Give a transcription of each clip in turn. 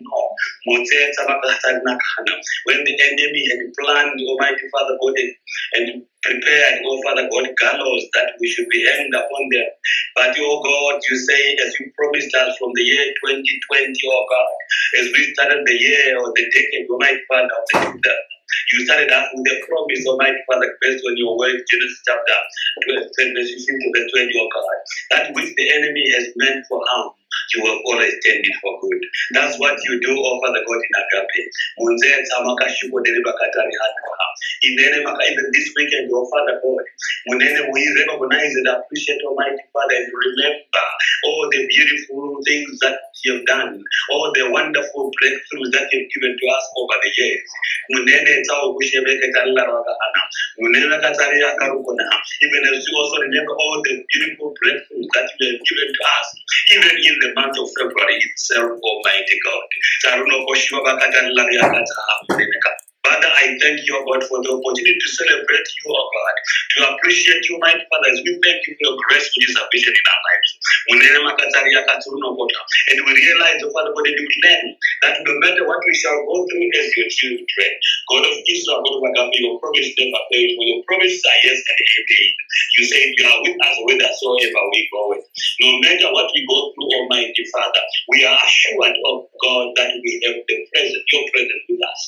no. When the enemy had planned, Almighty Father God, and prepared, oh Father God, gallows that we should be hanged upon them. But, oh God, you say, as you promised us from the year 2020, oh God, as we started the year or the decade, Almighty Father, of the you started off with the promise, Almighty Father, based on your word, Genesis chapter 12, verse 15 to verse 20, oh God, that which the enemy has meant for harm, you will always turn it for good. That's what you do, oh the God, in agape. Even this weekend, oh Father God, we recognize and appreciate oh, Almighty Father and remember all the beautiful things that you have done, all the wonderful breakthroughs that you've given to us over the years. Even as you also remember all the beautiful breakthroughs that you have given to us, even in the month of February itself, Almighty God. Father, I thank you, God, for the opportunity to celebrate you, oh God, to appreciate you, my Father, as we thank you for your grace which is sufficient in our lives. And we realize, oh Father, God, and we learn that no matter what we shall go through as your children, God of Israel, God of Agape, your promise never fails, for your promises are yes and amen. You say you are with us whithersoever we go. No matter what we go through, Almighty Father, we are assured of God that we have the present, your presence with us.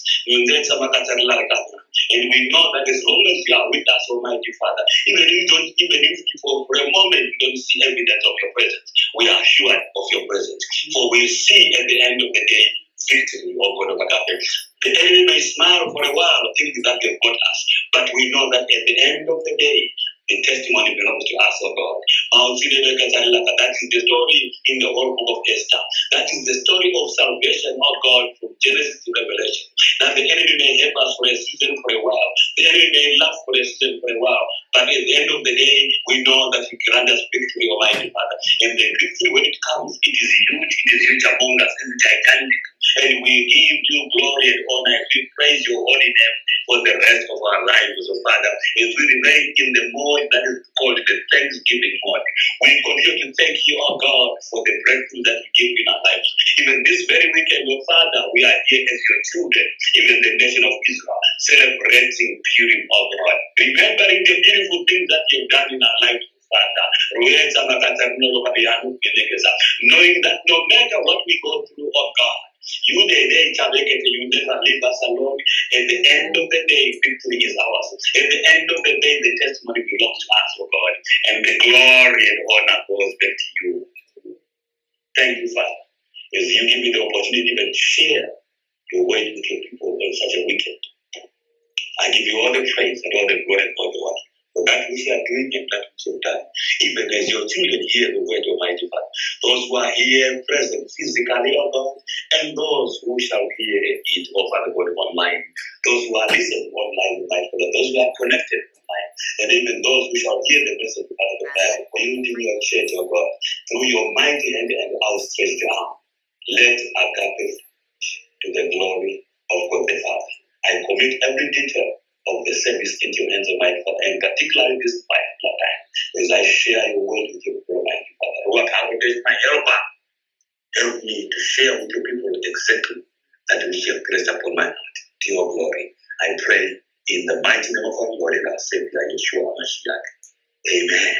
And we know that as long as you are with us, Almighty Father, even if you don't, even if for, a moment you don't see evidence of your presence, we are assured of your presence. For we see at the end of the day victory, O God of agape. The enemy may smile for a while, thinking that they've got us, but we know that at the end of the day, the testimony belongs to us, O God. That is the story in the whole book of Esther. That is the story of salvation, of God, from Genesis to Revelation. That the enemy may help us for a season, for a while. The enemy may laugh for a season, for a while. But at the end of the day, we know that you grant us victory, Almighty Father. And the victory, when it comes, it is huge, it is huge among us, it is gigantic. And we give you glory and honor. We praise your holy name for the rest of our lives, oh Father. As we remain in the mode that is called the Thanksgiving mode, we continue to thank you, oh God, for the breakthrough that you gave in our lives. Even this very weekend, your Father, we are here as your children, even the nation of Israel, celebrating Purim, oh God. Remembering the beautiful things that you've done in our lives. Father, knowing that no matter what we go through, oh God, you the day you never leave us alone. At the end of the day, victory is ours. At the end of the day, the testimony belongs to us, oh God. And the glory and honor goes back to you. Thank you, Father. As you give me the opportunity to share your word with your people on such a weekend. I give you all the praise and all the glory and all the honor that you are doing which you have. Even as your children hear the word of Almighty Father, those who are here present physically, oh God, and those who shall hear it over the word online, those who are listening online, my Father, those who are connected online, and even those who shall hear the message of the Bible, building your church, oh God, through your mighty hand and outstretched arm. Let agape to the glory of God the Father. I commit every detail of the service into your hands, Almighty Father, and particularly this particular time, as I share your word with your you, Almighty Father. Lord, I will my helper. Help me to share with your people exactly that which you have placed upon my heart to your glory. I pray in the mighty name of our Lord and our Savior, Yeshua Mashiach. Amen.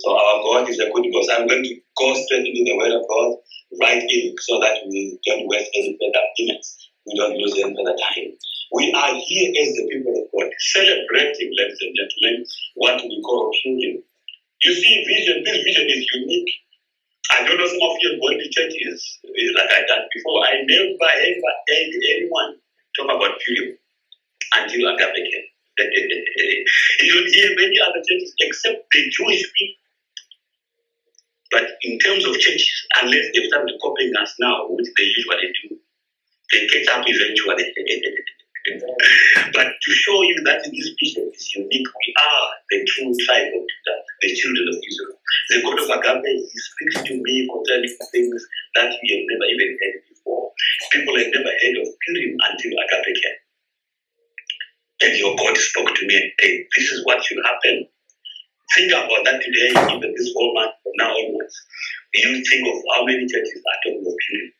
So our God is a good God. So I'm going to go straight into the word of God right in so that we don't waste any further minutes. We don't lose any further time. We are here as the people of God, celebrating, ladies and gentlemen, what we call Purim. You see, vision, this vision is unique. I don't know some of you have gone to churches like I did before. I never ever heard anyone talk about Purim until Agape came. you don't hear many other churches except the Jewish people. But in terms of churches, unless they start copying us now, which they usually do, they catch up eventually. but to show you that this vision is unique, we are the true tribe of Judah, the children of Israel. The God of Agape, speaks to me concerning things that we have never even heard before. People have never heard of Purim until Agape came. And your God spoke to me and said, This is what should happen. Think about that today, even this whole month from now onwards. You think of how many churches are talking of Purim.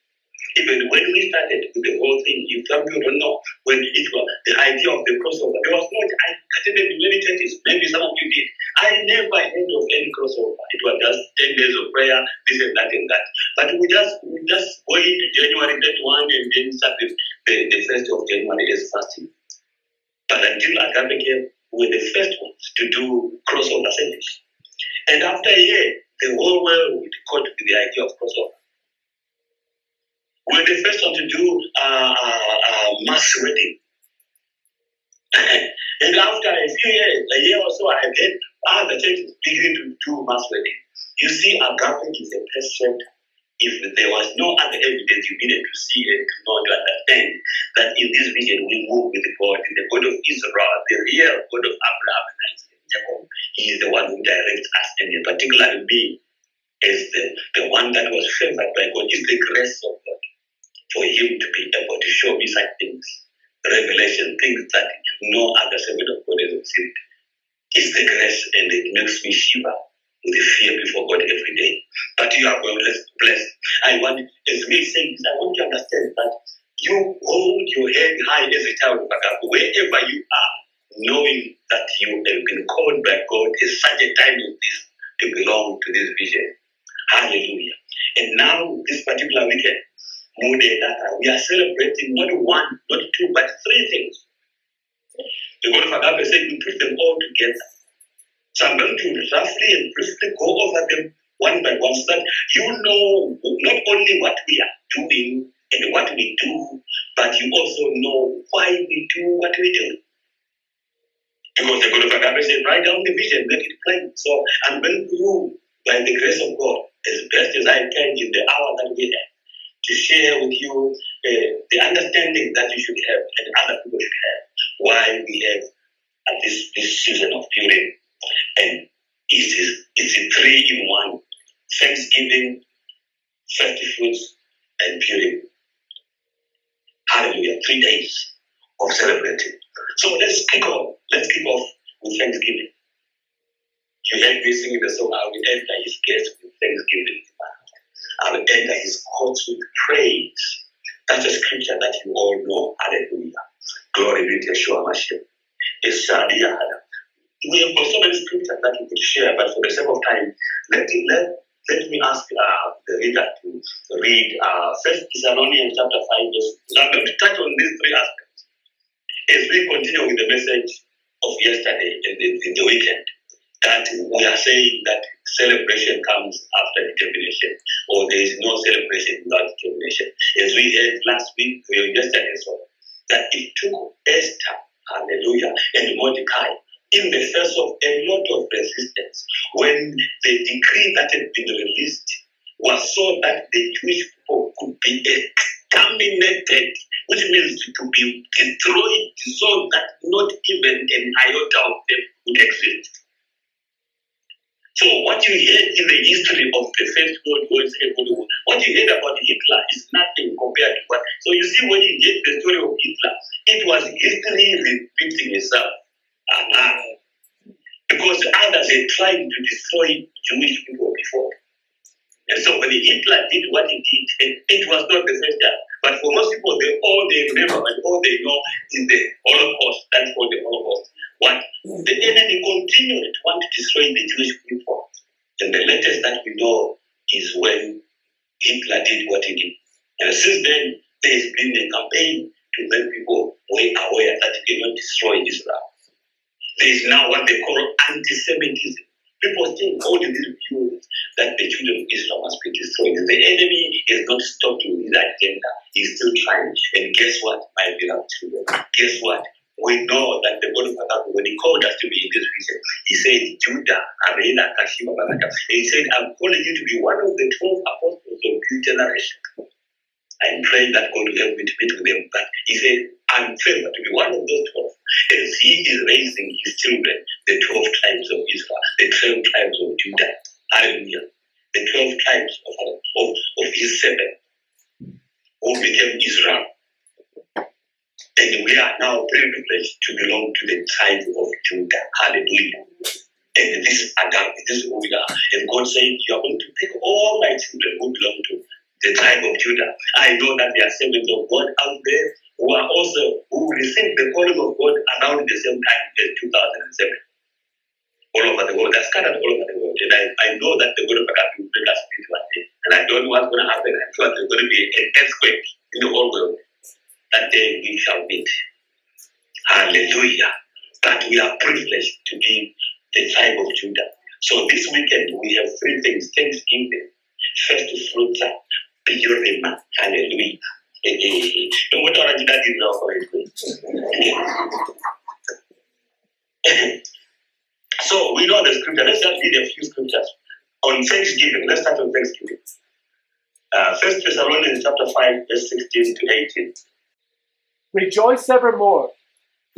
Even when we started with the whole thing, some people don't know, when it was the idea of the crossover, there was not, I attended many churches, maybe some of you did. I never heard of any crossover. It was just 10 days of prayer, this and that and that. But we just we just go into January 31 and then start the, the, the first of January as fasting. But until Agape came, we were the first ones to do crossover service. And after a year, the whole world would caught with the idea of crossover. We're the first one to do a uh, uh, uh, mass wedding. and after a few years, a year or so, I get had other churches beginning to do mass wedding. You see, a Agape is a person. If there was no other evidence you needed to see and to know to understand that in this vision we move with the God, the God of Israel, the real God of Abraham and Isaac Jacob. He is the one who directs us, and in particular me, as the, the one that was favored by God, is the grace of God for him to be able to show me such things, revelation, things that no other servant of God has seen. It's the grace and it makes me shiver with the fear before God every day. But you are well blessed. I want, as we say this, I want you to understand that you hold your head high as a child of God, wherever you are, knowing that you have been called by God at such a time as this to belong to this vision. Hallelujah. And now, this particular weekend, Uh, we are celebrating not one, not two, but three things. The God of Agape said you put them all together. So I'm going to roughly and briefly go over them one by one so that you know not only what we are doing and what we do, but you also know why we do what we do. Because the God of Agape said, write down the vision, make it plain. So I'm going to, by the grace of God, as best as I can in the hour that we have, to share with you uh, the understanding that you should have and other people should have why we have this, this season of Purim. And it is it's a three in one Thanksgiving, first fruits, and Purim. Hallelujah. Three days of celebrating. So let's kick off. Let's kick off with Thanksgiving. You heard me singing the song, I will enter his gates with Thanksgiving. I'll enter his courts with praise. That's a scripture that you all know. Hallelujah. Glory be to Yeshua Mashiach. Isadia. We have so many scriptures that we could share, but for the sake of time, let, let, let me ask uh, the reader to read uh, First Thessalonians chapter 5, verse. I'm going to touch on these three aspects as we continue with the message of yesterday in the, in the weekend. That we are saying that celebration comes after determination, or there is no celebration without determination. As we heard last week, or yesterday as well, that it took Esther, hallelujah, and Mordecai in the face of a lot of resistance when the decree that had been released was so that the Jewish people could be exterminated, which means to be destroyed, so that not even an iota of them would exist. So what you heard in the history of the First World War, Second World War, what you heard about Hitler is nothing compared to what. So you see, when you get the story of Hitler, it was history repeating itself. Uh-huh. Because others had tried to destroy Jewish people before. And so when Hitler did what he did, it was not the first time. But for most people, they all they remember and all they know is the Holocaust. That's what the Holocaust. What the enemy continued to want to destroy the Jewish people. And the latest that we know is when Hitler did what he did. And since then, there has been a campaign to make people way aware that they cannot destroy Israel. There is now what they call anti-Semitism. People still hold these views that the children of Israel must be destroyed. The enemy is not stopped with his agenda. He's still trying. And guess what, my beloved children? Guess what? We know that the God of Agape, when He called us to be in this region, He said, Judah, Arena, Kashima, Baraka. He said, I'm calling you to be one of the 12 apostles of your generation. I'm praying that God will help me to meet with them. But He said, I'm favored to be one of those 12 as He is raising His children, the 12 tribes of Israel, the 12 tribes of Judah. Hallelujah. The 12 tribes of, of, of His seven who became Israel. And we are now privileged to belong to the tribe of Judah. Hallelujah. And this is Adam, this is who we are. And God said, You are going to take all my children who belong to the tribe of Judah. I know that there are servants of God out there who are also who received the calling of God around the same time as 2007. All over the world, they're scattered all over the world. And I, I know that the God of God will bring us peace one day. And I don't know what's going to happen. I'm sure there's going to be an earthquake in the whole world that day we shall meet. Hallelujah. That we are privileged to be the tribe of Judah. So this weekend we have three things Thanksgiving, first fruits, Purima. Hallelujah. So we know the scripture. Let's just read a few scriptures on Thanksgiving. Let's start on Thanksgiving. Uh, First Thessalonians chapter 5, verse 16 to 18. Rejoice evermore.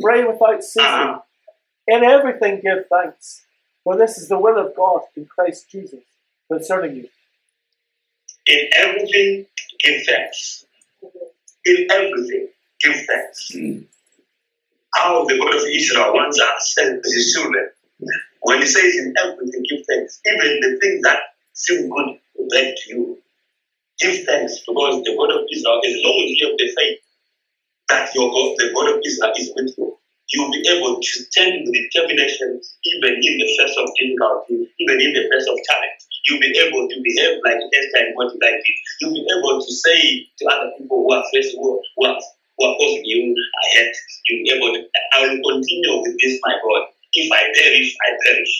Pray without ceasing. In everything give thanks, for this is the will of God in Christ Jesus concerning you. In everything, give thanks. In everything, give thanks. How the God of Israel wants us as his children. When he says in everything, give thanks. Even the things that seem good back to you, give thanks because the God of Israel, as long you have the faith that your God, the God of Israel is with you, you'll be able to stand with determination even in the face of difficulty, even in the face of challenge. You'll be able to behave like Esther and what you like it. You'll be able to say to other people who are facing who, who are who are causing you ahead. You'll be able to I will continue with this, my God. If I perish, I perish.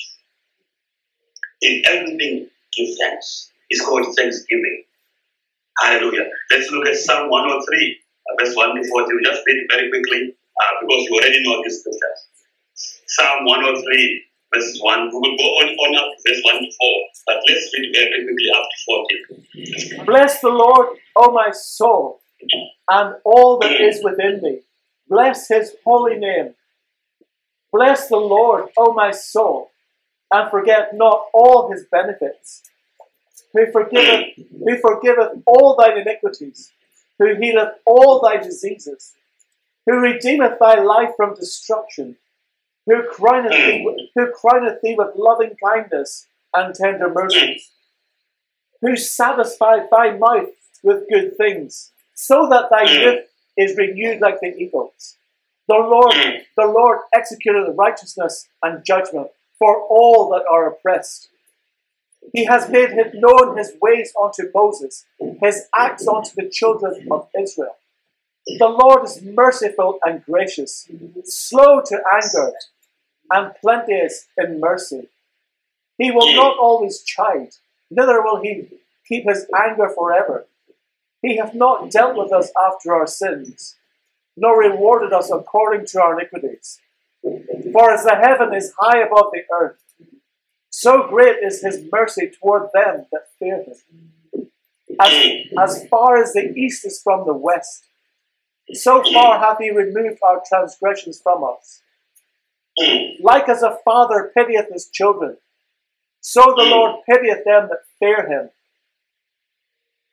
In everything, give thanks. It's called thanksgiving. Hallelujah. Let's look at Psalm 103 verse 1 to 14. We'll just read it very quickly uh, because you already know this scripture. Psalm 103, verse 1. We will go on, on up to verse 1 to 4, but let's read very quickly up to 14. Bless the Lord, O my soul, and all that is within me. Bless his holy name. Bless the Lord, O my soul, and forget not all his benefits. Who forgiveth, who forgiveth all thine iniquities who healeth all thy diseases, who redeemeth thy life from destruction, who crowneth thee, who crowneth thee with loving kindness and tender mercies, who satisfied thy mouth with good things, so that thy youth is renewed like the eagles. The Lord, the Lord executed righteousness and judgment for all that are oppressed. He has made known his ways unto Moses, his acts unto the children of Israel. The Lord is merciful and gracious, slow to anger, and plenteous in mercy. He will not always chide, neither will he keep his anger forever. He hath not dealt with us after our sins, nor rewarded us according to our iniquities. For as the heaven is high above the earth, so great is his mercy toward them that fear him. As, as far as the east is from the west, so far hath he removed our transgressions from us. Like as a father pitieth his children, so the Lord pitieth them that fear him.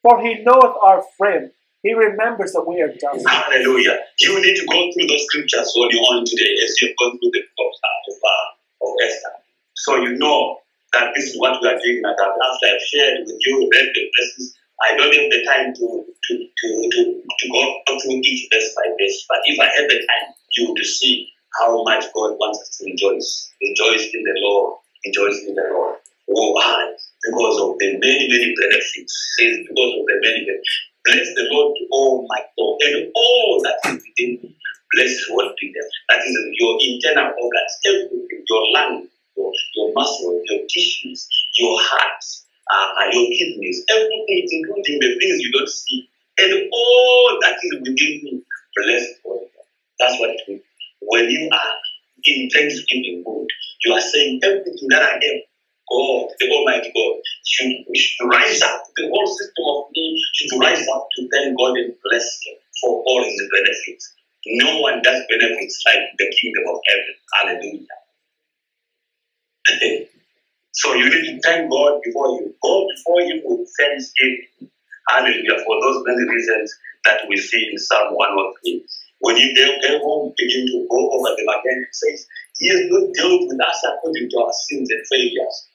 For he knoweth our frame, he remembers that we are dust. Hallelujah. You need to go through those scriptures on your own today as you've gone through the book uh, of Esther. So you know that this is what we are doing. After I've shared with you, read the verses, I don't have the time to, to, to, to, to go through each verse by verse. But if I had the time, you would see how much God wants us to rejoice. Rejoice in the Lord. Rejoice in the Lord. Why? Ah, because of the many, many benefits. Because of the many benefits. Bless the Lord, oh my God, and all that is within me. Bless his holy them. That is your internal organs, everything, your lung, your, your muscles, your tissues, your heart, uh, your kidneys, everything, including the things you don't see, and all that is within me. Bless the Lord. That's what it means. When you are in thanksgiving mood, you are saying everything that I am, God, the Almighty God, should, should rise up. The whole system of me should rise up to thank God and bless Him for all His benefits. No one does benefits like the kingdom of heaven. Hallelujah. So you need to thank God before you go before Him with thanksgiving. Hallelujah. For those many reasons that we see in Psalm 103. When you go, home, begin to go over them again, it says, He has not dealt with us according to our sins and failures.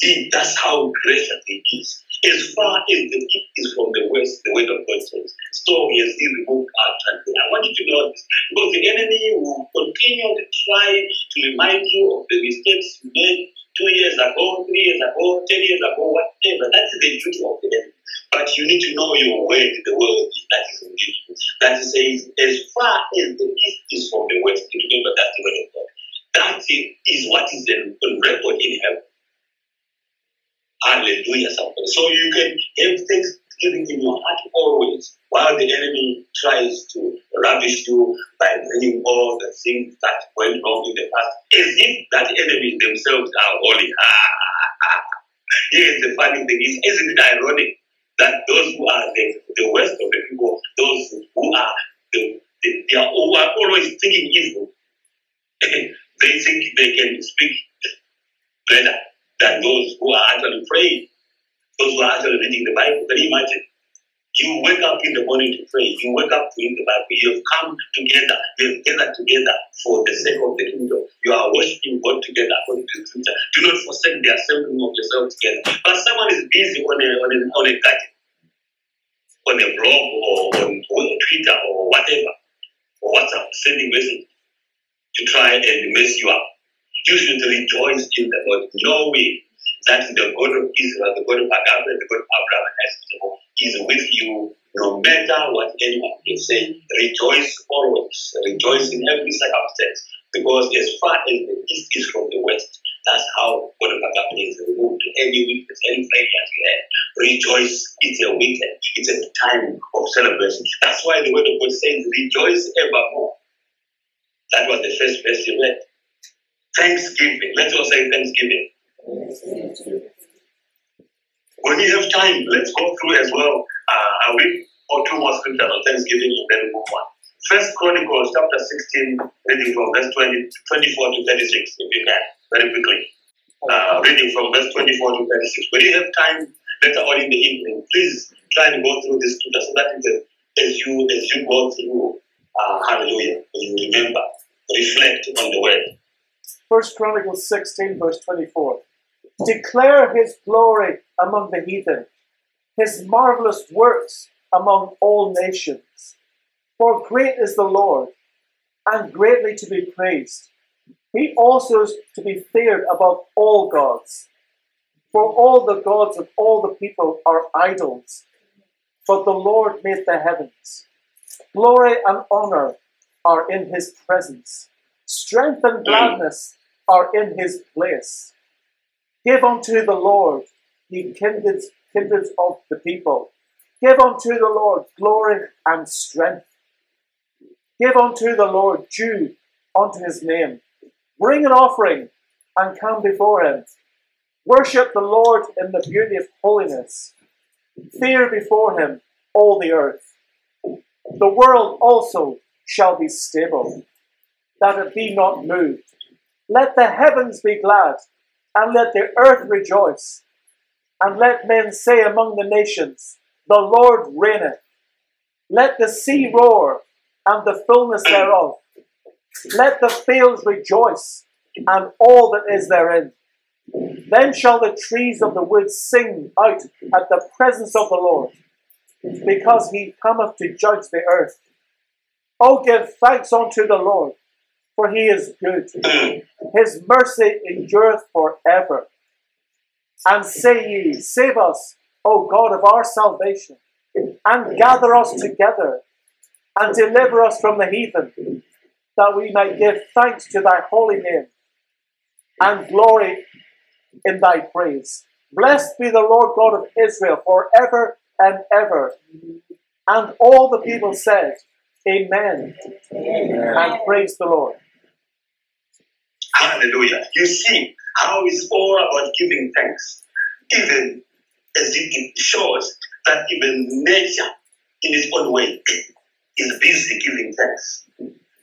He, that's how gracious He is. As far as the east is from the west, the word of God says, so He has He removed our transgression. I want you to know this because the enemy will continue to try to remind you of the mistakes you made two years ago, three years ago, ten years ago, whatever. That's the duty of the enemy. But you need to know your way word, the word that is in you. That says, as far as the east is from the west, remember that's the word of God. That is what is the record in heaven. Hallelujah. So you can have thanksgiving in your heart always, while the enemy tries to ravish you by bringing all the things that went wrong in the past, as if that enemy themselves are holy. Here's the funny thing is, isn't it ironic that those who are the, the worst of the people, those who are the, the they are, who are always thinking evil, they think they can speak better than those who are actually praying, those who are actually reading the Bible. Can imagine? You wake up in the morning to pray. You wake up to read the Bible. You have come together. You have gathered together for the sake of the kingdom. You are worshiping God together according to Scripture. Do not forsake the assembling of yourselves together. But someone is busy on a on a on a on a blog or on, on Twitter or whatever, or WhatsApp, sending message to try and mess you up. You should rejoice in the Lord, knowing that the God of Israel, the God of Abraham, the God of Abraham is with you no matter what anyone can say. Rejoice always. Rejoice in every circumstance. Because as far as the east is from the west, that's how God of Abraham is removed any weakness, any failure you have. Rejoice. It's a weekend. It's a time of celebration. That's why the word of God says, rejoice evermore. That was the first verse you read. Thanksgiving. Let's all say Thanksgiving. When you have time, let's go through as well uh, a week or two more scriptures on Thanksgiving and then move on. First Chronicles chapter 16, reading from verse 20, 24 to 36, if you can, very quickly. Uh, reading from verse 24 to 36. When you have time later on in the evening, please try and go through this scripture so that as you as you go through, uh, hallelujah, you remember, reflect on the word. First Chronicles 16, verse 24. Declare his glory among the heathen, his marvelous works among all nations. For great is the Lord, and greatly to be praised. He also is to be feared above all gods. For all the gods of all the people are idols, but the Lord made the heavens. Glory and honor are in his presence. Strength and mm. gladness are in his place. Give unto the Lord, ye kindreds, kindreds of the people. Give unto the Lord glory and strength. Give unto the Lord due unto his name. Bring an offering and come before him. Worship the Lord in the beauty of holiness. Fear before him all the earth. The world also shall be stable, that it be not moved. Let the heavens be glad, and let the earth rejoice. And let men say among the nations, The Lord reigneth. Let the sea roar, and the fullness thereof. Let the fields rejoice, and all that is therein. Then shall the trees of the wood sing out at the presence of the Lord, because he cometh to judge the earth. Oh, give thanks unto the Lord, for he is good. His mercy endureth forever. And say ye, Save us, O God of our salvation, and gather us together, and deliver us from the heathen, that we may give thanks to thy holy name, and glory in thy praise. Blessed be the Lord God of Israel forever and ever. And all the people said, Amen. And praise the Lord. Hallelujah. You see how it's all about giving thanks. Even as it shows that even nature in its own way is busy giving thanks.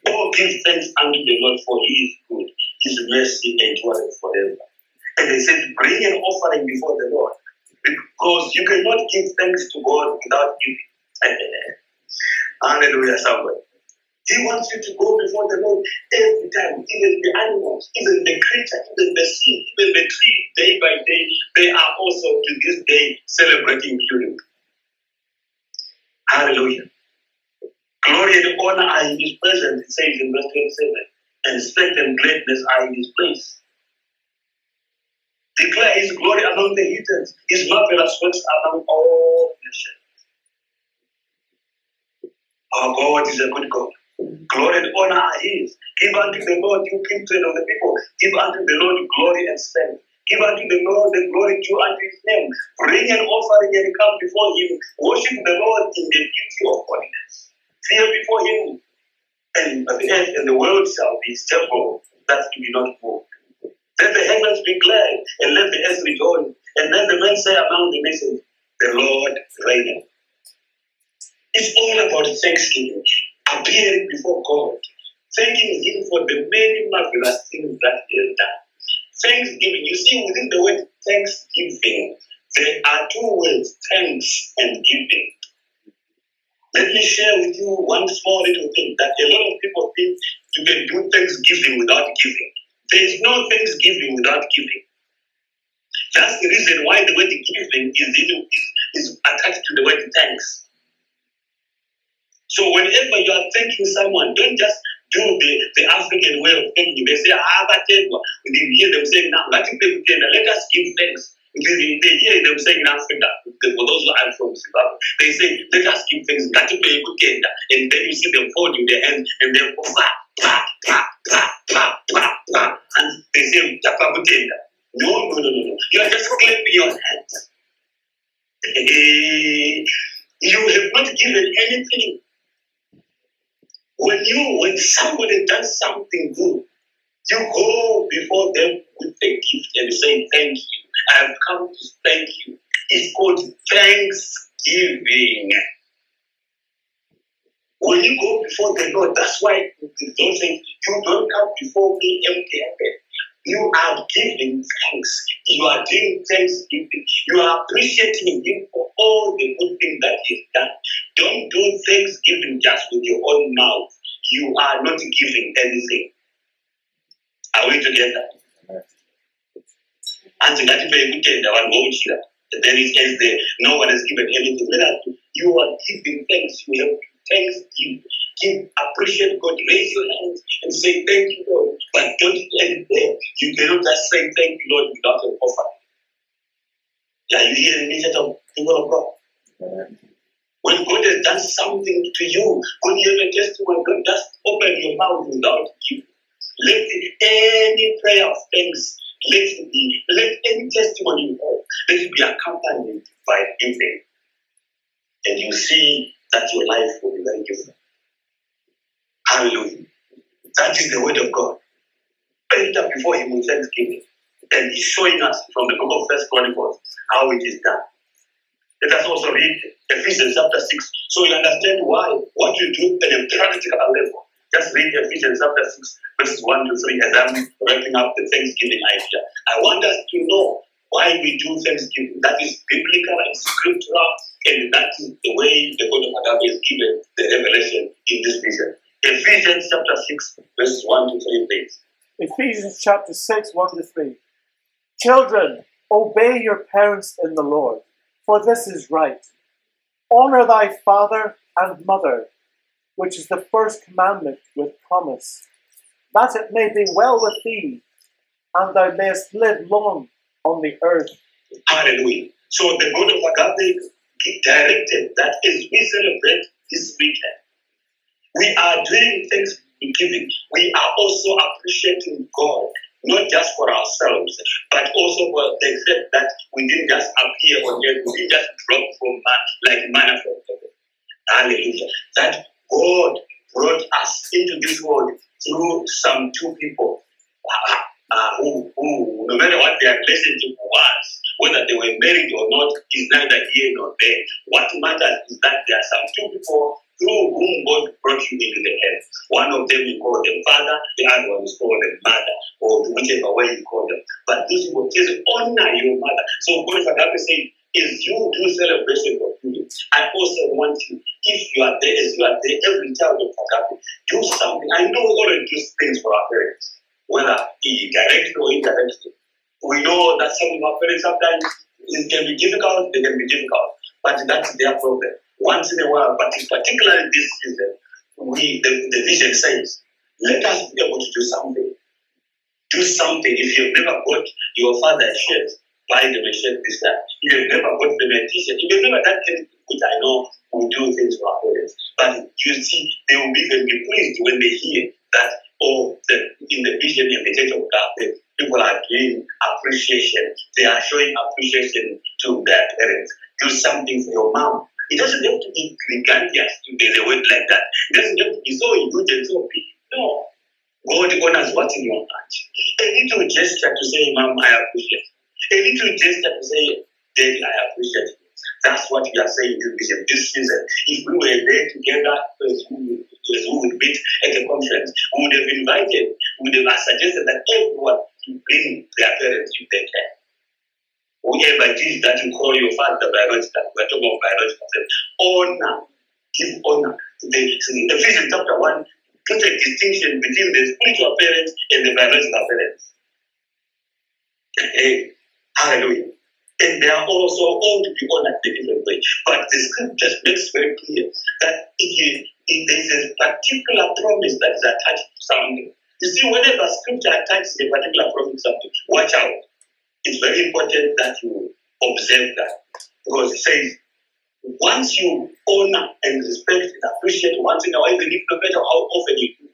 Oh, give thanks unto the Lord for he is good. His mercy endureth forever. And they said, bring an offering before the Lord. Because you cannot give thanks to God without giving. Hallelujah, somebody. He wants you to go before the Lord every time, even the animals, even the creature, even the sea, even the tree, day by day, they are also to this day celebrating you. Hallelujah. Glory and honor are in his presence, it says in verse 27, and strength and greatness are in his place. Declare his glory among the heathens, his marvelous works among all nations. Our God is a good God. Glory and honor are his. Give unto the Lord, you kindred of the people. Give unto the Lord glory and strength. Give unto the Lord the glory due unto his name. Bring an offering and come before him. Worship the Lord in the beauty of holiness. Fear before him. And the earth and the world shall be stable, that be not moved. Let the heavens be glad, and let the earth rejoice. And let the men say among the nations, The Lord reigneth. It's all about thanksgiving, appearing before God, thanking Him for the many marvelous things that He has done. Thanksgiving, you see, within the word thanksgiving, there are two words, thanks and giving. Let me share with you one small little thing that a lot of people think you can do thanksgiving without giving. There is no thanksgiving without giving. That's the reason why the word giving is, is, is attached to the word thanks. So whenever you are thanking someone, don't just do the, the African way of thanking. They say, ah, but you hear them saying, now, let us give thanks. They, they hear them saying in Africa, for those who are from Zimbabwe, they say, let us give thanks. And then you see them folding their hands and then, bah, bah, bah, bah, bah, bah, bah, and they say, "Tapakutenda." no, no, no, no, no. You are just clapping your hands. you have not given anything. When you, when somebody does something good, you go before them with a gift and say, Thank you. I have come to thank you. It's called thanksgiving. When you go before the Lord, that's why the Lord says, You don't come before me empty handed. You are giving thanks. You are doing thanksgiving. You are appreciating Him for all the good things that He's done. Don't do thanksgiving just with your own mouth. You are not giving anything. Are we together? vouchira There is as the no one has given anything. You are giving thanks. You have thanks give. Appreciate God. Raise your hands and say thank you, Lord. But don't end there. You cannot just say thank you, Lord, without an offer. Are you hearing me, of people of God? When God has done something to you, when you have a testimony, God just open your mouth without you. Let any prayer of thanks, let it be, let any testimony you have, let it be accompanied by giving. And you see that your life will be very different. Hallelujah. That is the word of God. Enter before Him with thanksgiving. And He's showing us from the book of First Chronicles how it is done. Let us also read Ephesians chapter 6 so you understand why, what you do at a practical level. Just read Ephesians chapter 6, verses 1 to 3 as I'm wrapping up the Thanksgiving idea. I want us to know why we do Thanksgiving. That is biblical and scriptural, and that is the way the God of Agape is given the revelation in this vision. Ephesians chapter 6, verses 1 to 3, please. Ephesians chapter 6, 1 to 3. Children, obey your parents in the Lord, for this is right. Honor thy father and mother, which is the first commandment with promise, that it may be well with thee, and thou mayest live long on the earth. Hallelujah. So the God of Agape directed that as we celebrate this weekend, we are doing thanksgiving. We are also appreciating God, not just for ourselves, but also for the fact that we didn't just appear on earth, we didn't just drop from man, like manna from heaven. Hallelujah. That God brought us into this world through some two people uh, uh, who, who, no matter what their relationship was, whether they were married or not, is neither here nor there. What matters is that there are some two people through whom God brought you into the earth. One of them you call them father, the other one is called them mother, or whichever way you call them. But this people says honor your mother. So God is agape saying, is you do celebration for you. I also want you, if you are there, as you are there, every child of agape, do something. I know we already do things for our parents, whether directly or indirectly. We know that some of our parents sometimes it can be difficult, they can be difficult, but that's their problem once in a while, but particularly this season, we the, the vision says, let us be able to do something. Do something. If you've never got your father a shirt, buy them a shirt this time. If you've never got them a t-shirt, if you've never done anything, which I know we do things for our parents, but you see, they will be be pleased when they hear that, oh, the, in the vision in the church of God, people are doing appreciation. They are showing appreciation to their parents. Do something for your mom. It doesn't have to be gregarious to be the word like that. It doesn't have to be so and so big. No. God honors what's in your heart. A little gesture to say, Mom, I appreciate A little gesture to say, Daddy, I appreciate you. That's what we are saying in this, this season. If we were there together as we, would meet at a conference, we would have invited, we would have suggested that everyone to bring their parents to their whoever is that you call your father biological, we're talking about biological honor, give honor. The, Ephesians chapter 1 puts a distinction between the spiritual parents and the biological parents. Hey, hallelujah. And they are also all to be honored in different way. But the scripture makes very clear that if there is a particular promise that is attached to something, you see, whenever scripture attaches a particular promise to something, watch out it's very important that you observe that because it says once you honor and respect and appreciate once in a while, even if no matter how often you do,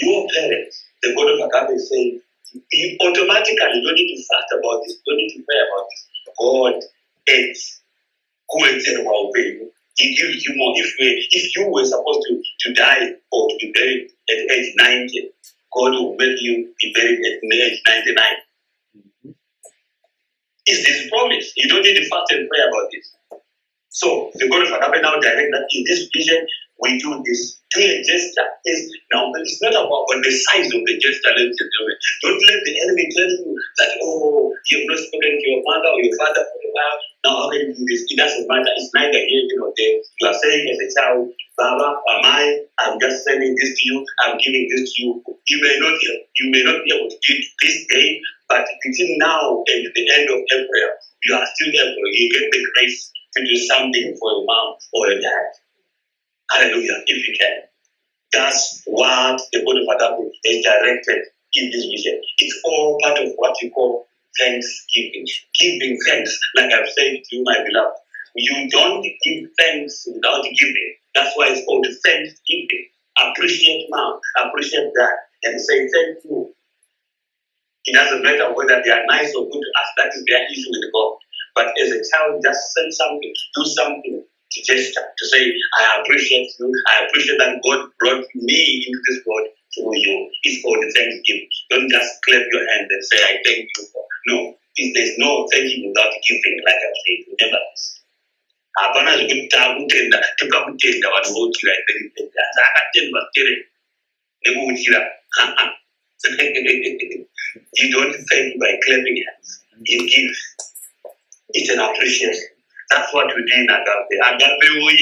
your parents, the God of Agape is saying, you automatically don't need to fast about this, don't need to pray about this. God aids who and will obey you. He gives you more. If, if you were supposed to, to die or to be buried at age 90, God will make you be buried at age 99 is this promise. You don't need to fast and pray about this. So the God of Agape now direct that in this vision, we do this. Do a gesture. Is now it's not about on the size of the gesture. Ladies and gentlemen. Don't let the enemy tell you that oh you've not spoken to your mother or your father for a while. Now how can you do this? It doesn't matter. It's neither here nor there. You are saying as a child, Baba, am I? I'm just sending this to you. I'm giving this to you. You may not you may not be able to do it this day, but between now and the end of April, you are still able. You get the grace to do something for your mom or your dad. Hallelujah, if you can. That's what the of Agape is directed in this vision. It's all part of what you call thanksgiving. Giving thanks, like I've said to you, my beloved. You don't give thanks without giving. That's why it's called thanksgiving. Appreciate mom, appreciate that, and say thank you. It doesn't matter whether they are nice or good to us, that is their issue with God. But as a child, just send something, do something to gesture, to say, I appreciate you, I appreciate that God brought me into this world through you. It's called thanksgiving. Don't just clap your hands and say, I thank you for. No, there's no thanking without giving, like I've said. Remember this. hapana zvekuti kutenda vanhu voutira asi akatendwa tere nekuutira you don't thank by clapping hands you give it's an appreciation that's what we do in agape agape oye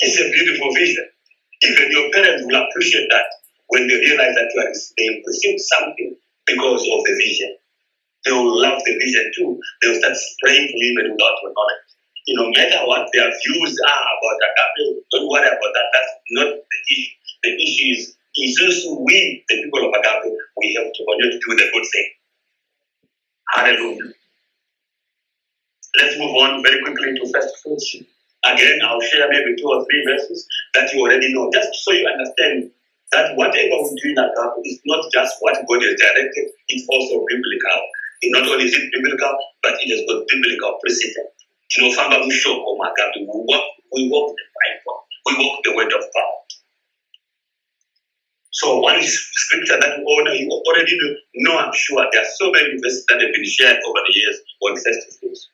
it's a beautiful vision even your parents will appreciate that when they realize that you are they received something because of the vision they will love the vision too. They will start praying for you even without your knowledge. You know, no matter what their views are about agape, don't worry about that. That's not the issue. The issue is, is also we, the people of agape, we have to continue to do the good thing. Hallelujah. Let's move on very quickly to first fruits. Again, I'll share maybe two or three verses that you already know, just so you understand that whatever we do in our agape is not just what God has directed, it's also biblical. not only is it biblical, but it has got biblical precedent. Tinofamba mushoko magapi. We walk, we walk the Bible. We walk the word of God. So one scripture that already, you already know, I'm sure there are so many verses that have been shared over the years on first fruits.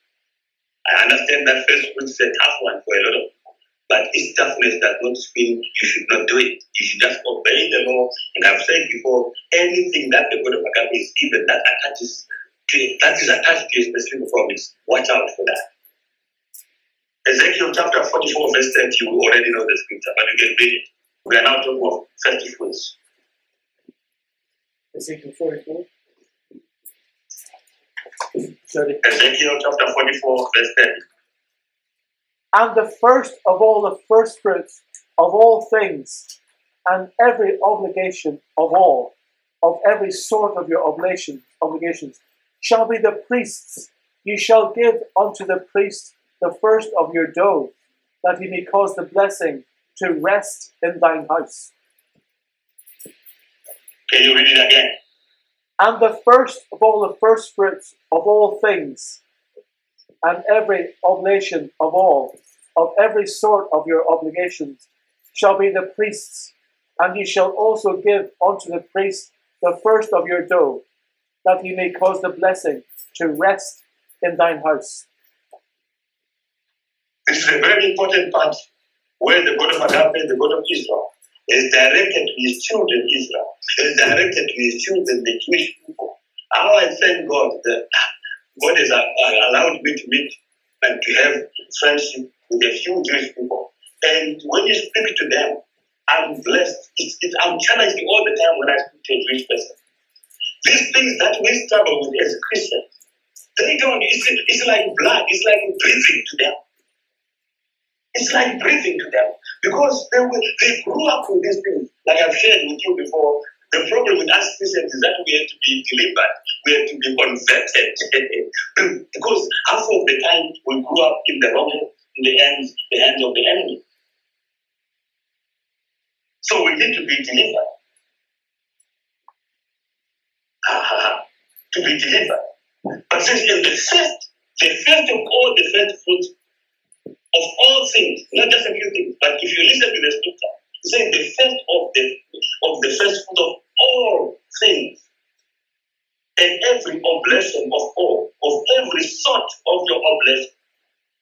I understand that first fruits is a tough one for a lot of people, but its toughness does not mean you should not do it. You should just obey the law. And I've said before, anything that the word of agape is given that attaches to, that is attached to a specific promise. Watch out for that. Ezekiel chapter 44, verse 30, you already know the scripture, but you can read it. We are now talking of 30 fruits. Ezekiel 44. Sorry. Ezekiel chapter 44, verse 30. And the first of all the first fruits of all things, and every obligation of all, of every sort of your oblation, obligations, shall be the priest's. You shall give unto the priest the first of your dough, that he may cause the blessing to rest in thine house. Can you read it again? And the first of all the first fruits of all things, and every oblation of all, of every sort of your obligations, shall be the priest's, and ye shall also give unto the priest the first of your dough, that he may cause the blessing to rest in thine house. This is a very important part where the God of Agape, the God of Israel, is directed to his children, Israel, is directed to his children, the Jewish people. How I thank God that God has uh, allowed me to meet and to have friendship with a few Jewish people. And when you speak to them, I'm blessed. It's, it's, I'm challenged all the time when I speak to a Jewish person. These things that we struggle with as Christians, they don't, it's, it's like blood, it's like breathing to them. It's like breathing to them because they, were, they grew up with these things. Like I've shared with you before, the problem with us Christians is that we have to be delivered, we have to be converted because half of the time we grew up in the wrong hands, in the hands, the hands of the enemy. So we need to be delivered. to be delivered. But since in the first, the first of all, the first fruit of all things, not just a few things, but if you listen to the scripture, it says the first of the of the first fruit of all things, and every oblation of all, of every sort of your oblation,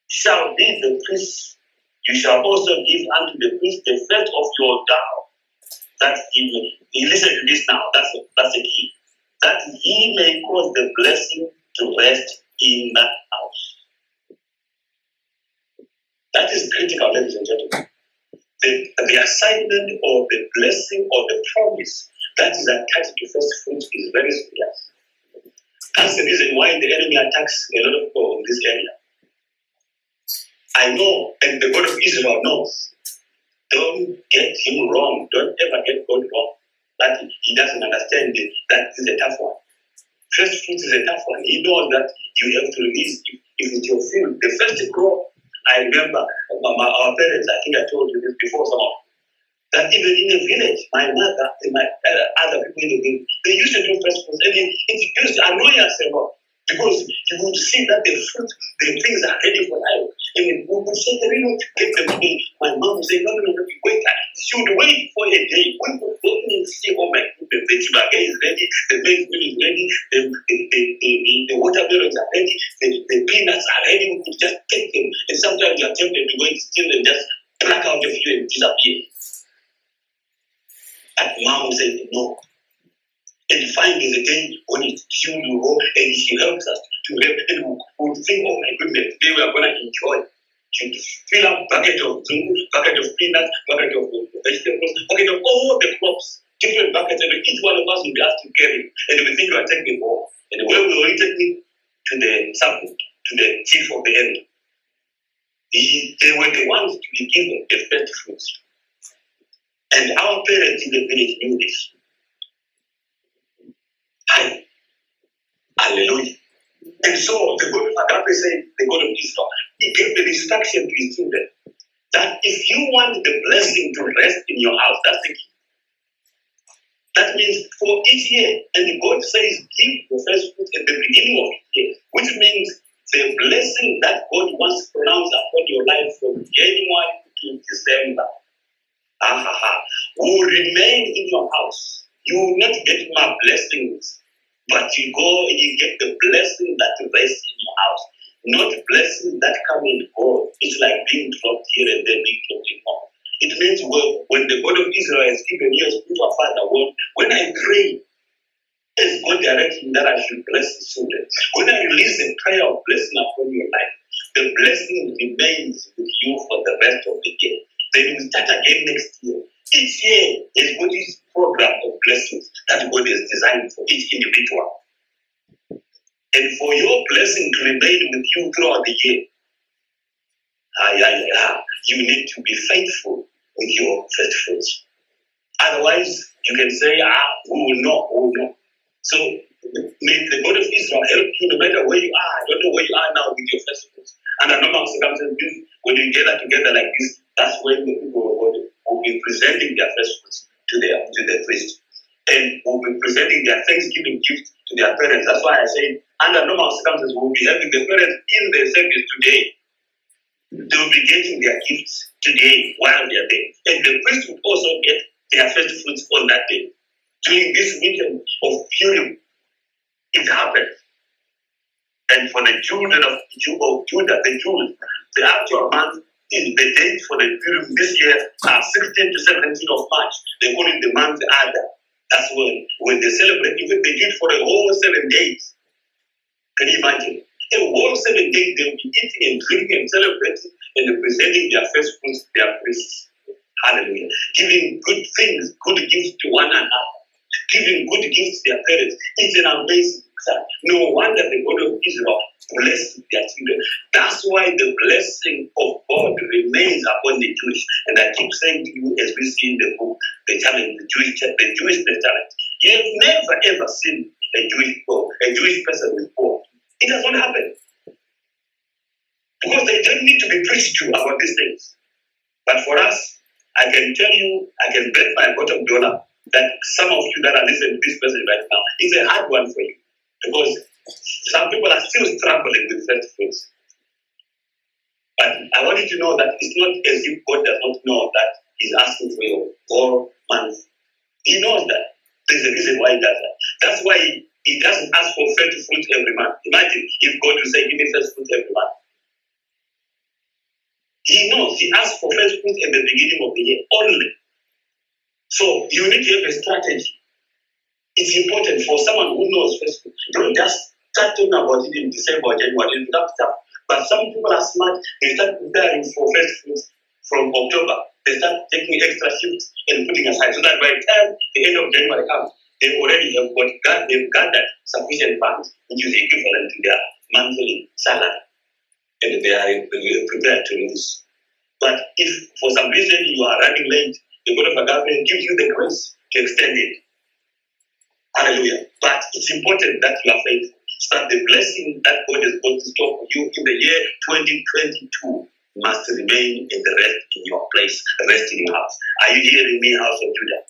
shall be the priest. You shall also give unto the priest the first of your dough. That he may, listen to this now. That's that's the key. That he may cause the blessing to rest in that house. That is critical, ladies and gentlemen. The, the assignment or the blessing or the promise that is attached to first fruit is very serious. That's the reason why the enemy attacks a lot of people in this area. I know, and the God of Israel knows. Don't get him wrong. Don't ever get God wrong. That he doesn't understand it. That is a tough one. First fruit is a tough one. He knows that you have to release if, if it's your field. The first crop, I remember my, our parents, I think I told you this before some of that even in the village, my mother and my uh, other people in the village, they used to do festivals, and it, it used to annoy us a lot because you would see that the fruit, the things are ready for life. And we would say, they don't get them today. My mom would say, no, no, no, wait. Uh, she would wait for a day. Wait for and see, oh my goodness, the chibaga is ready, the maize is ready, the, the, the, the, the watermelons are ready, the, the peanuts are ready. We could just take them. And sometimes you are tempted to go and steal and just pluck out a few and disappear. And mom said, no. And the day when it's tuned to go and she helps us to help and we would think, oh my goodness, today we are going to enjoy. To fill up bucket of food, bucket of peanuts, bucket of vegetables, bucket of all the crops, different buckets, and each one of us will be asked to carry. And we think we are taking all. And when we were taking to the sample, to the chief of the area, they were the ones to be given the first fruits. And our parents in the village knew this. Hallelujah. And so the God of Agape said, the God of Israel, he gave the instruction to his children that if you want the blessing to rest in your house, that's the key. That means for each year, and God says, give the first fruit at the beginning of each year, which means the blessing that God wants to pronounce upon your life from January to December ah, will remain in your house. You will not get my blessings, but you go and you get the blessing that rests in your house, not blessings that come and go. It's like being dropped here and then being dropped in home. It means well, when the God of Israel has given you a spiritual father, when, when I pray, as God directs me that I should bless the children, when I release a prayer of blessing upon your life, the blessing remains with you for the rest of the day. Then we start again next year. Each year is God's program of blessings that God has designed for each individual. And for your blessing to remain with you throughout the year, ah, yeah, yeah, you need to be faithful with your fruits. Otherwise, you can say, ah, we will not, we will not. So may the God of Israel help you no matter where you are. I don't know where you are now with your fruits. And I know circumstances, when you gather together like this, that's when the people of God will be presenting their first fruits to their to the priest. And will be presenting their thanksgiving gift to their parents. That's why I say under normal circumstances we'll be having the parents in the service today. They will be getting their gifts today while they are there. And the priest will also get their first fruits on that day. During this weekend of Purim, it happened. And for the children of, Judah, the Jews, the actual month in the date for the Purim this year are 16 to 17 of March. They call it the month Adar. That's when, when they celebrate, even they do it for the whole seven days. Can you imagine? A whole seven days they'll be eating and drinking and celebrating and presenting their first fruits their priests. Hallelujah. Giving good things, good gifts to one another. Giving good gifts to their parents. It's an amazing no wonder the God of Israel blessed their children. That's why the blessing of God remains upon the Jewish. And I keep saying to you, as we see in the book, the challenge, the Jewish, the Jewish challenge. You have never ever seen a Jewish a Jewish person with poor. It does not happen. Because they don't need to be preached to about these things. But for us, I can tell you, I can bet my bottom dollar that some of you that are listening to this message right now, it's a hard one for you. Because some people are still struggling with first fruits. But I want you to know that it's not as if God does not know that He's asking for your whole month. He knows that. There's a reason why He does that. That's why He, he doesn't ask for first fruit every month. Imagine if God will say, Give me first fruit every month. He knows. He asks for first fruits in the beginning of the year only. So you need to have a strategy. It's important for someone who knows fruits. Don't just start talking about it in December or January. That stuff. But some people are smart. They start preparing for first fruits from October. They start taking extra shifts and putting aside so that by the time the end of January comes, they already have got they've gathered sufficient funds, which is equivalent to their monthly salary, and they are prepared to lose. But if for some reason you are running late, the government gives you the grace to extend it. Hallelujah. But it's important that you are faithful. So the blessing that God has got to store for you in the year 2022 must remain in the rest in your place, rest in your house. Are you hearing me, house of Judah?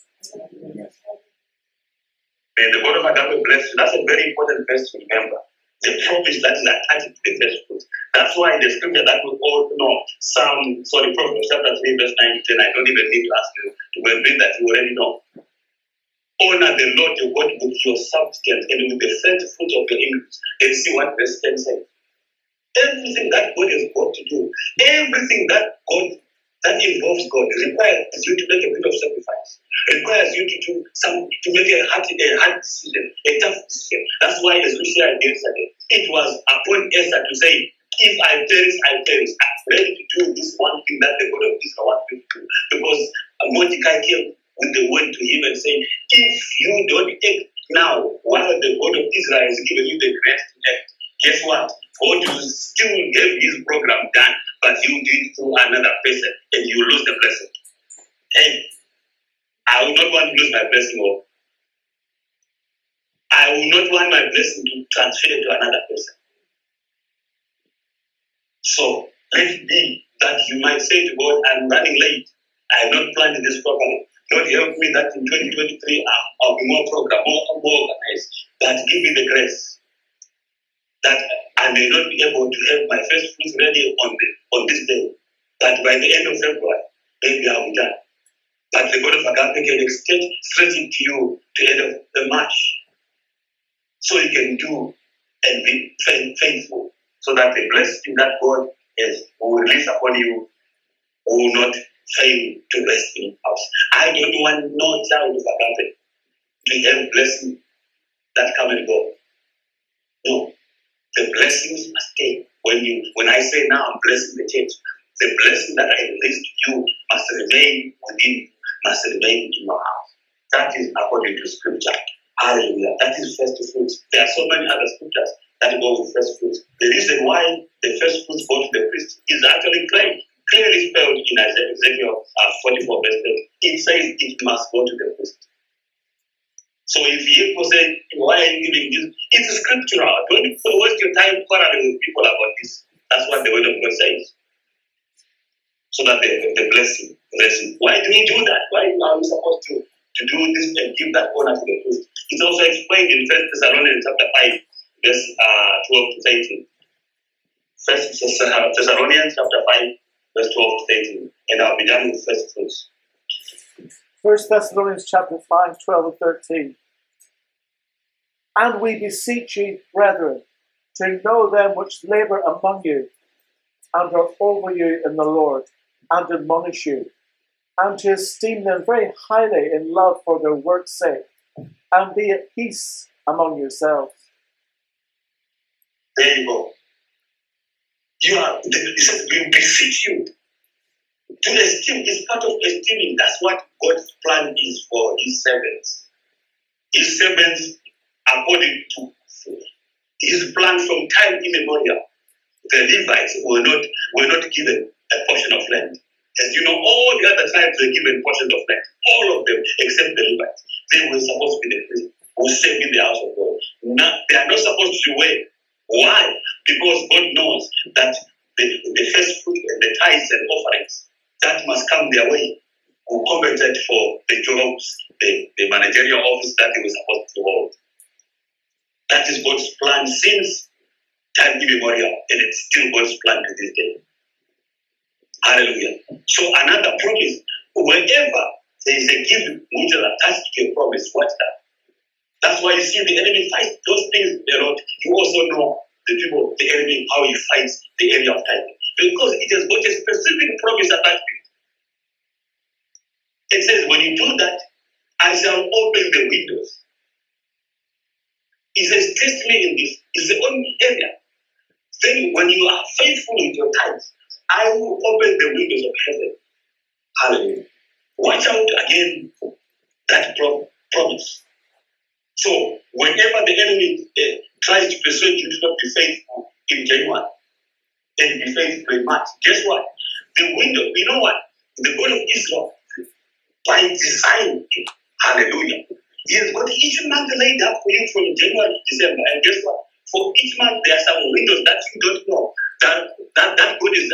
May the God of Agape bless you. That's a very important verse to remember. The promise that is attached to the first fruit. That's why the scripture that we all know, Psalm, sorry, Proverbs chapter 3, verse 9 to 10, I don't even need to ask you to read that, you already know. Honor the Lord your God with your substance and with the first fruit of your increase. And see what verse 10 says. Everything that God has got to do, everything that God that involves God requires you to make a bit of sacrifice. Requires you to do some to make a hard, a hard decision, a tough decision. That's why, as we shared yesterday, it was upon Esther to say, "If I perish, I perish. I'm ready to do this one thing that the God of Israel wants me to do." Because Mordecai came with the word to him and saying, "If you don't act now, while the God of Israel has given you the grace to act, guess what? God will still have his program done, but you do it through another person and you lose the blessing. Hey, I will not want to lose my blessing. Or I will not want my blessing to transfer to another person. So let it be that you might say to God, I'm running late. I have not planned this properly. Lord, help me that in 2023 I'll be more programmed, more, more organized. That give me the grace that I may not be able to have my first fruits ready on the, on this day. But by the end of February, maybe I'll be done. But the God of Agape can extend straight into you to the end of the March. So you can do and be faithful. So that the blessing that God has will release upon you will not fail to rest in house. I don't want no child of Agape to have blessing that come and go. No. The blessings must stay. When you when I say now I'm blessing the church, the blessing that I release you must remain within must remain in your house. That is according to scripture. Hallelujah. That is first fruits. There are so many other scriptures that go with first fruits. The reason why the first fruits go to the priest is actually clear, clearly spelled in Ezekiel uh, 44 verse 10. It says it must go to the priest. So if people say, why are you giving this? It's scriptural. Don't waste your time quarreling with people about this. That's what the word of God says. So that the, the blessing, blessing. Why do we do that? Why are we supposed to, to do this and give that honor to the priest? It's also explained in First Thessalonians chapter 5, verse uh, 12 to 13. First Thessalonians chapter 5, verse 12 to 13. And I'll be done with first fruits. First Thessalonians chapter 5, 12 and 13. And we beseech you, brethren, to know them which labour among you, and are over you in the Lord, and admonish you, and to esteem them very highly in love for their work's sake, and be at peace among yourselves. There you go. You are, he says, we beseech you. To esteem is part of esteeming. That's what God's plan is for his servants. His servants according to his plan from time immemorial. The Levites were not were not given a portion of land. As you know, all the other tribes were given portions of land. All of them, except the Levites. They were supposed to be the priests who serve in the house of God. Now, they are not supposed to wait. Why? Because God knows that the, the first fruit and the tithes and offerings that must come their way will compensate for the jobs, the, the managerial office that he was supposed to hold. That is God's plan since time immemorial, and it's still God's plan to this day. Hallelujah. So another promise, wherever there is a gift which is attached to a promise, what's that? That's why you see the enemy fight those things a lot. You also know the people, the enemy, how he fights the area of time. Because it has got a specific promise attached to it. It says, when you do that, I shall open the windows. He says, test me in this. It's the only area. Then when you are faithful with your tithes, I will open the windows of heaven. Hallelujah. Watch out again that pro- promise. So whenever the enemy uh, tries to persuade you to not be faithful in January and be faithful in March, guess what? The window, you know what? The God of Israel, by design, hallelujah, he has got each month laid up for you from January to December. And guess what? For each month, there are some windows that you don't know. That that, that God is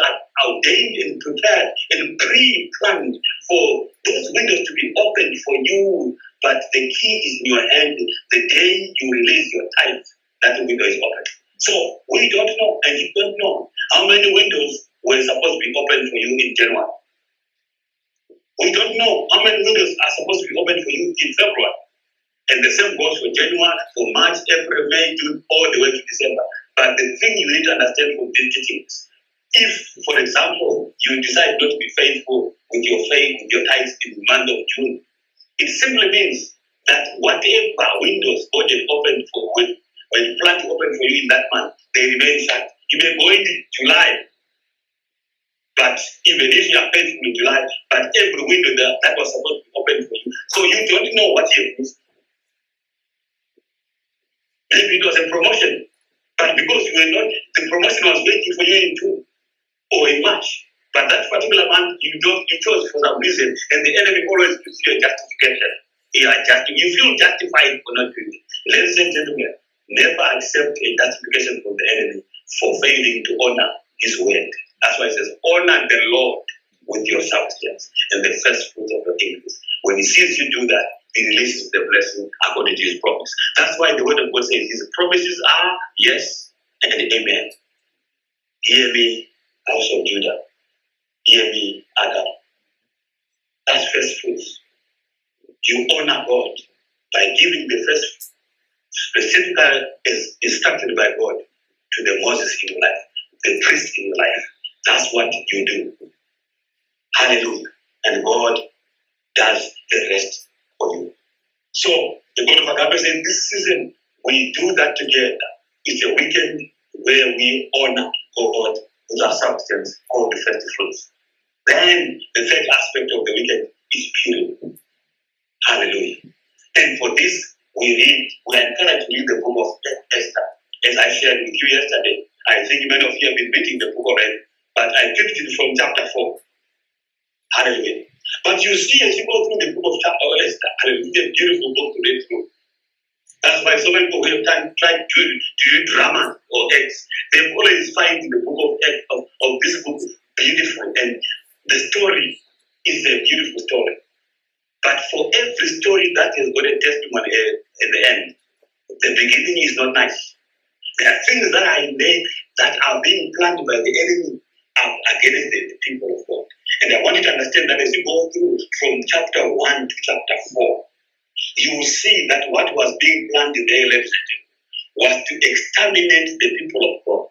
ordained and prepared and pre-planned for those windows to be opened for you. But the key is in your hand. The day you release your tithe, that window is open. So we don't know, and you don't know how many windows were supposed to be open for you in January. We don't know how many windows are supposed to be open for you in February. And the same goes for January, for March, April, May, June, all the way to December. But the thing you need to understand from these teachings, if, for example, you decide not to be faithful with your faith, with your tithes in the month of June, it simply means that whatever windows God has opened for when, when to open for you in that month, they remain shut. You may go into July, but even if you are faithful in July, but every window that, that was supposed to be open for you, so you don't know what you have. Maybe it was a promotion, but because you were not, the promotion was waiting for you in June or in March. But that particular month, you don't, you chose for some reason, and the enemy always gives you a justification. You just, you feel justified for not doing it. Ladies and gentlemen, never accept a justification from the enemy for failing to honor his word. That's why it says, honor the Lord with your substance and the first fruit of your increase. When he sees you do that, he releases the blessing according to his promise. That's why the word of God says his promises are yes and amen. Hear me, house of Judah. Me, Adam. That's first fruits. You honor God by giving the first specifically is instructed by God to the Moses in your life, the priest in your life. That's what you do. Hallelujah. And God does the rest for you. So the God of Agape said, this season we do that together. It's a weekend where we honor God with our substance called the first fruits. Then the third aspect of the weekend is Purim. Hallelujah. And for this, we read, we are encouraged to read the book of Esther. As I shared with you yesterday, I think many of you have been reading the book of already, but I picked it from chapter 4. Hallelujah. But you see, as you go through the book of chapter Esther, hallelujah, beautiful book to read through. That's why so many people have time, tried to, to read drama or X, they always find the book of, of, of this book beautiful. And the story is a beautiful story. But for every story that has got a testimony at, at the end, the beginning is not nice. There are things that are in there that are being planned by the enemy against the, people of God. And I want you to understand that as you go through from chapter 1 to chapter 4, you will see that what was being planned in the legislature was to exterminate the people of God.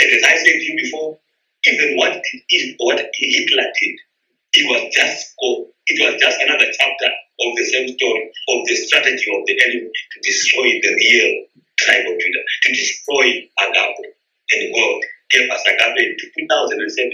And as I said to you before, even what did, what Hitler did, it was just it was just another chapter of the same story of the strategy of the enemy to destroy the real tribe of Judah, to destroy Agape. And God gave us Agape in 2007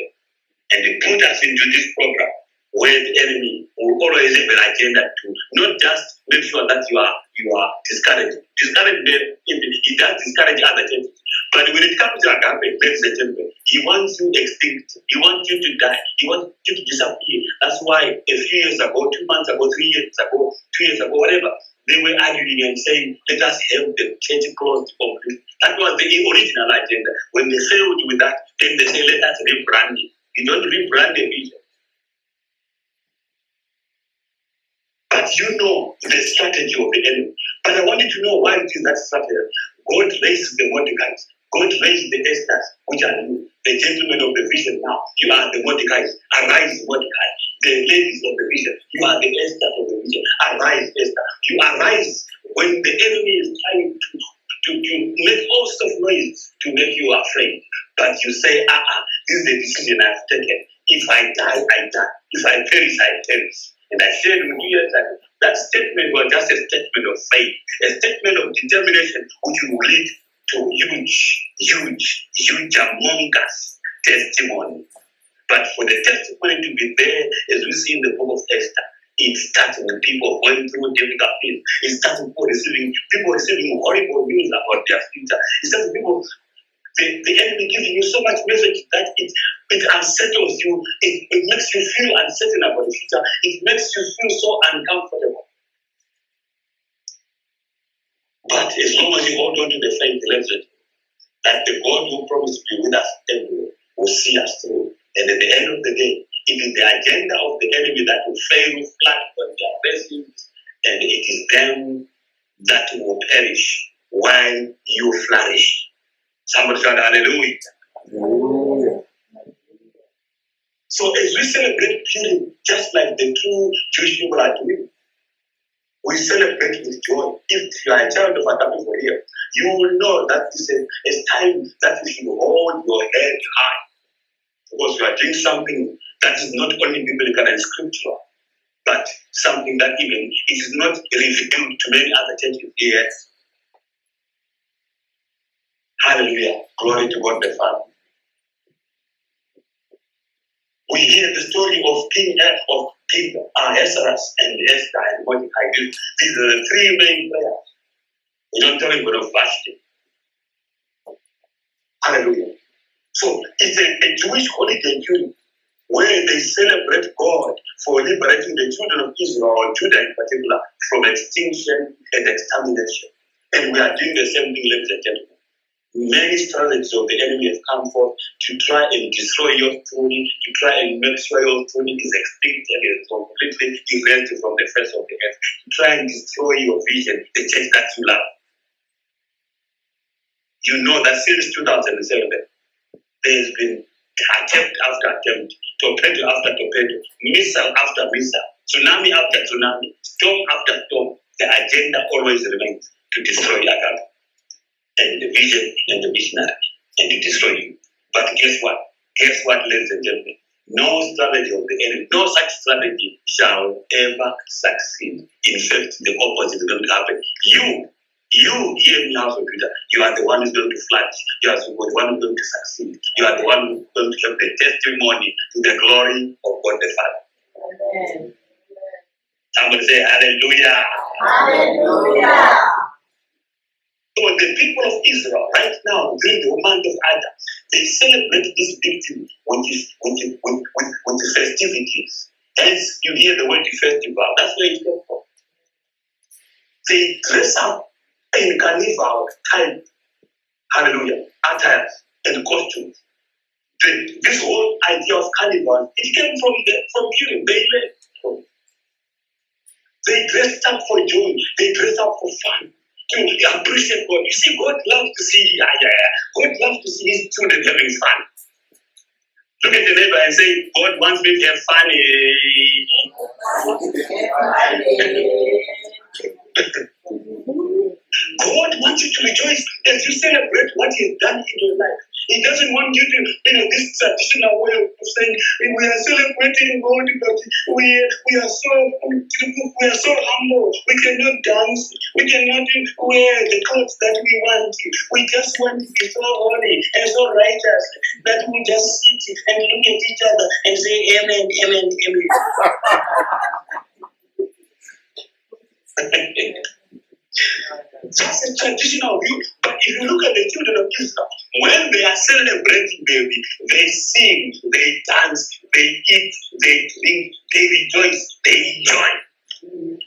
and put us into this program where the enemy will always have an agenda to not just make sure that you are you are discouraged. Discouraged he does discourage other churches. But when it comes to agape, ladies and gentlemen, he wants you extinct. He wants you to die. He wants you to disappear. That's why a few years ago, two months ago, three years ago, two years ago, whatever, they were arguing and saying, let us have the church closed completely. That was the original agenda. When they failed with that, then they say, let us rebrand it. You don't rebrand the vision. But you know the strategy of the enemy. But I want you to know why it is that strategy. God raised the Mordecais. God raised the Esthers, which are you, the gentlemen of the vision now. You are the Mordecais. Arise, Mordecai. The ladies of the vision. You are the Esther of the vision. Arise, Esther. You arise when the enemy is trying to to, to make all sorts of noise to make you afraid. But you say, ah, ah, this is the decision I've taken. If I die, I die. If I perish, I perish. And I said with you yesterday, that statement was just a statement of faith, a statement of determination which will lead to huge, huge, huge among us testimony. But for the testimony to be there, as we see in the book of Esther, it starts with people going through difficult things. It starts with people receiving people receiving horrible news about their future. It starts with people the, the enemy giving you so much message that it it unsettles you. It, it makes you feel uncertain about the future. It makes you feel so uncomfortable. But as long as you hold on to the faith, listen, that the God who promised to be with us everywhere will see us through. And at the end of the day, it is the agenda of the enemy that will fail flat on their blessings, and it is them that will perish while you flourish. Somebody shout hallelujah. So as we celebrate Purim, just like the true Jewish people are doing, we celebrate with joy. If you are a child of Adam for here, you will know that this is a time that you should hold your head high because you are doing something that is not only biblical and scriptural, but something that even is not revealed to many other churches yet. Hallelujah. Glory to God the Father. We hear the story of King of Uh, Esdras and Esther and Mordecai. These are the three main prayers. We don't tell you about fasting. Hallelujah. So it's a, a Jewish holiday during where they celebrate God for liberating the children of Israel, or Judah in particular, from extinction and extermination. And we are doing the same thing, ladies and gentlemen. Many strategies of the enemy have come forth to try and destroy your throne, to try and make sure your throne is extinct and completely erased from the face of the earth, to try and destroy your vision, the church that you love. You know that since 2007, there has been attempt after attempt, torpedo after torpedo, missile after missile, tsunami after tsunami, storm after storm. The agenda always remains to destroy Agape and the vision and the missionary and to destroy you. But guess what? Guess what, ladies and gentlemen? No strategy of the enemy, no such strategy shall ever succeed. In fact, the opposite is going to happen. You you here in the house of Judah, you are the one who's going to flourish. You are the one who's going to succeed. You are the one who's going to have the testimony to the glory of God the Father. Amen. Somebody say hallelujah. Hallelujah. So the people of Israel right now during the month of Adar, they celebrate this victory with, this, with, the, with, with, with the festivities. Hence, you hear the word festival. That's where it came from. They dress up in carnival time. Hallelujah. Attires and costumes. The, this whole idea of carnival, it came from the from Purim. They learned They dressed up for joy. They dressed up for fun. To appreciate God. You see, God loves to see, yeah, yeah. God loves to see his children having fun. Look at the neighbor and say, God wants me to have fun. Eh? God wants you to rejoice as you celebrate what He has done in your life. He doesn't want you to, you know, this traditional way of saying we are celebrating God, but we we are so we are so humble. We cannot dance. We cannot wear the clothes that we want. We just want to be so holy and so righteous that we just sit and look at each other and say Amen, Amen, Amen. That's a traditional view. But if you look at the children of Israel, when they are celebrating, baby, they sing, they dance, they eat, they drink, they rejoice, they enjoy.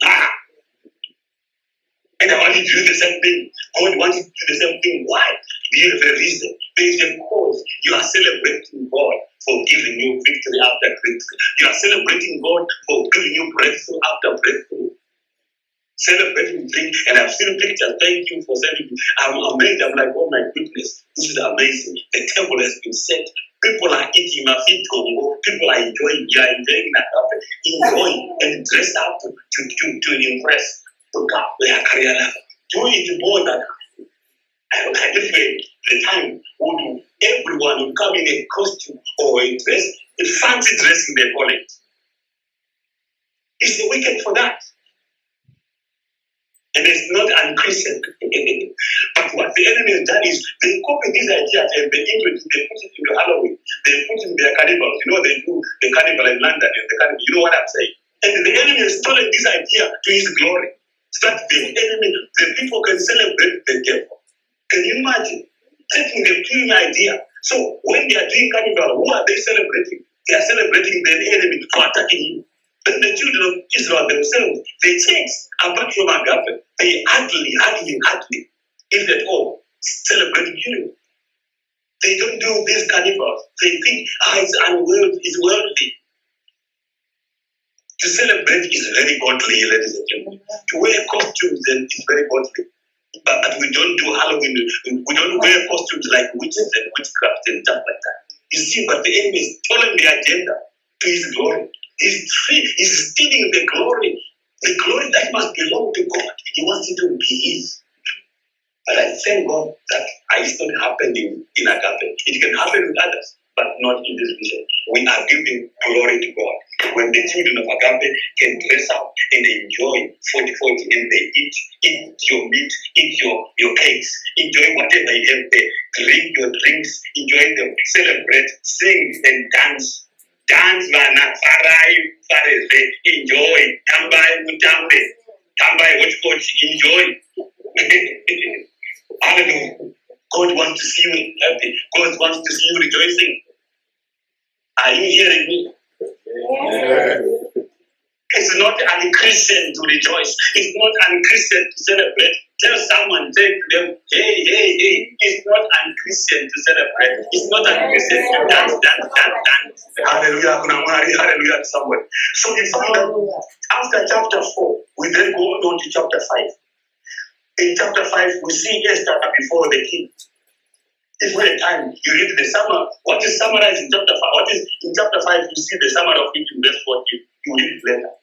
Ah. And I want you to do the same thing. God wants you to do the same thing. Why? You have a reason. There is a cause. You are celebrating God for giving you victory after victory. You are celebrating God for giving you breakthrough after breakthrough celebrating drink, and I've seen pictures. Thank you for sending me. I'm amazed. I'm like, oh my goodness, this is amazing. The table has been set. People are eating my feet People are enjoying. You are enjoying that. Enjoying and dress up to, to, to, impress. To God, their career level. Do it more than If the, the time would everyone would come in a costume or a dress, a fancy dressing they call it. It's the weekend for that. And it's not unchristian. but what the enemy has done is they copy these ideas and they, into, they put it into Halloween. They put it in their carnivals. You know, they do the carnival in London and the carnival. You know what I'm saying? And the enemy has stolen this idea to his glory. So that the enemy, the people can celebrate the devil. Can you imagine? Taking the killing idea. So when they are doing carnival, who are they celebrating? They are celebrating the enemy for attacking you. But the children of Israel themselves, they take, apart from agape, they hardly, hardly, hardly, if at all, celebrate you. They don't do these carnivals. They think, ah, it's unworldly, it's worldly. To celebrate is very godly, ladies and gentlemen. To wear costumes then is very godly. But, but we don't do Halloween, we don't wear costumes like witches and witchcraft and stuff like that. You see, but the enemy is stolen the agenda to his glory. He's, stealing the glory, the glory that must belong to God. He wants it to be his. But I thank God that it's not happening in agape. It can happen with others, but not in this vision. We are giving glory to God. When the children of agape can dress up and enjoy 40 40 and they eat, eat your meat, eat your, your cakes, enjoy whatever you have there, drink your drinks, enjoy them, celebrate, sing and dance dance vana farai fareze enjoy. Tambai mutambe tambai hochkoch enjoy. Hallelujah. God wants to see you happy. God wants to see you rejoicing. Are you hearing me it's not unchristian to rejoice it's not unchristian to celebrate Tell someone, say to them, hey, hey, hey, it's not unchristian to celebrate. It's not unchristian to dance, dance, dance, dance. Hallelujah. Hallelujah someone. So that after chapter 4, we then go on to chapter 5. In chapter 5, we see Esther before the king. If we had time, you read the summary. What is summarized in chapter 5? What is in chapter 5? You see the summary of it in verse 14. You read it later.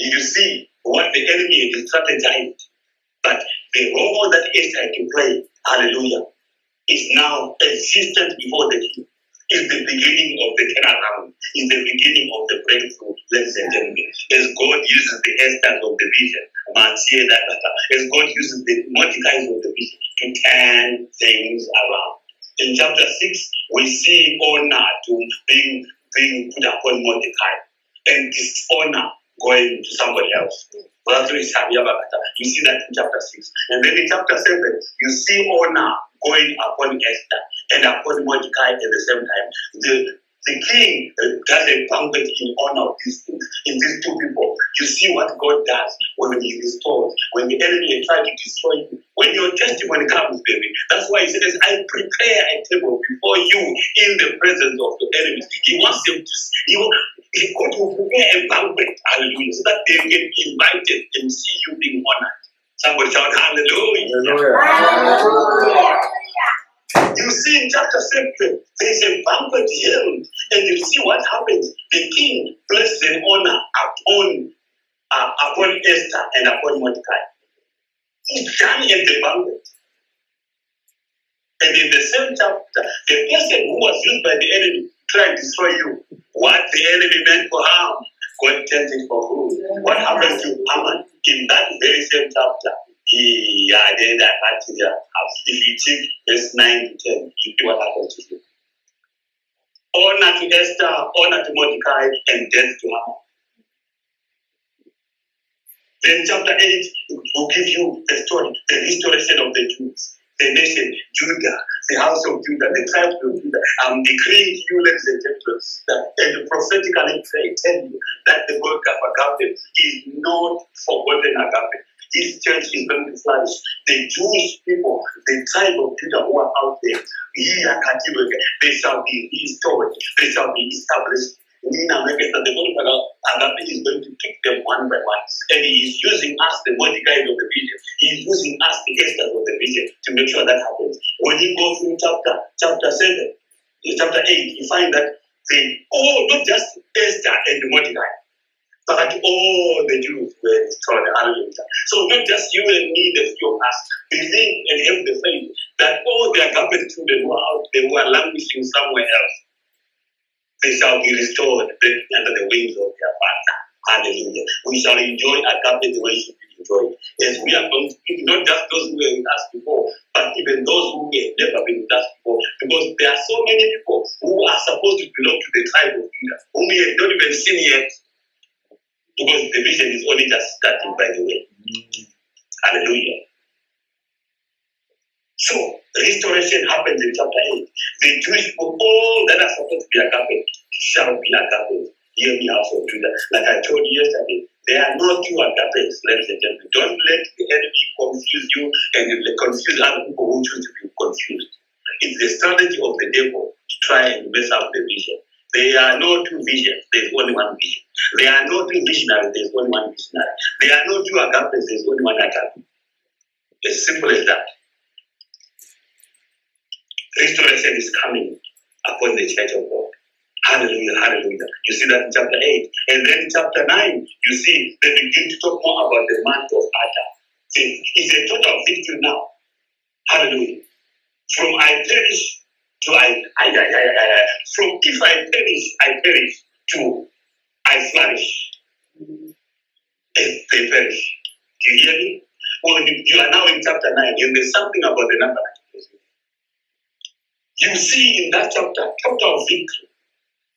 You see what the enemy is strategized but the role that Esther can play, hallelujah, is now existent before the king. Is the beginning of the turnaround, is the beginning of the breakthrough, ladies and gentlemen. As God uses the Esther's of the vision, as God uses the Mordecai's of the vision to turn things around. In chapter 6, we see honor to being, being put upon Mordecai and dishonor going to somebody else. You see that in chapter 6. And then in chapter 7, you see honor going upon Esther and upon Mordecai at the same time. The, the king uh, does a banquet in honor of these things, in these two people. You see what God does when He restores, when the enemy tries to destroy you. When your testimony comes, baby, that's why He says, I prepare a table before you in the presence of your enemies. He wants them to, see. God will prepare a banquet, hallelujah, so that they can be invited and see you being honored. Somebody shout, Hallelujah. Hallelujah. You see in chapter 7, there's a banquet held, and you see what happens. The king placed an honor upon, uh, upon Esther and upon Mordecai. He's done at the banquet. And in the same chapter, the person who was used by the enemy trying and destroy you, what the enemy meant for harm, God turned it for good. What happened to Haman in that very same chapter? He added that material. Check verse 9 to 10, you see what happened to him. Honor to Esther, honor to Mordecai, and death to Haman. Then chapter 8 will give you the story, the restoration of the Jews the nation, Judah, the house of Judah, the tribe of Judah. I'm decreeing you, ladies and gentlemen, that and prophetically pray, tell you that the work of agape is not forgotten agape. This church is going to flourish. The Jewish people, the tribe of Judah who are out there, they shall be restored, they shall be established Nina Megan, the Agape is going to pick them one by one. And he is using us, the Mordecai of the vision. He is using us, the Esther of the vision, to make sure that happens. When you go through chapter chapter 7, chapter 8, you find that they all, oh, not just Esther and Mordecai, But all the Jews were. Hallelujah. So not just you and me, the few of us, believe and have the faith that all their agape children who are out there who are languishing somewhere else, they shall be restored under the wings of their Father. Hallelujah. We shall enjoy agape the way it should be enjoyed. Yes, we are going to not just those who were with us before, but even those who have never been with us before. Because there are so many people who are supposed to belong to the tribe of Judah, whom we have not even seen yet. Because the vision is only just starting, by the way. Mm. Hallelujah. So, restoration happens in chapter 8. The Jewish people, all that are supposed to be agape, shall be agape. Hear me, house of Judah. Like I told you yesterday, there are no two agapes, ladies and gentlemen. Don't let the enemy confuse you and confuse other people who choose to be confused. It's the strategy of the devil to try and mess up the vision. There are no two visions, there's only one vision. There are no two visionaries, there's only one visionary. There are no two agapes, there's only one agape. As simple as that. Restoration is coming upon the church of God. Hallelujah, hallelujah. You see that in chapter 8. And then in chapter 9, you see they begin to talk more about the month of Adar. See, it's a total victory now. Hallelujah. From I perish to I, I, I, I, I, from if I perish, I perish to I flourish. They perish. Do you hear me? Well, you, you are now in chapter 9, and there's something about the number. You see in that chapter, chapter of victory,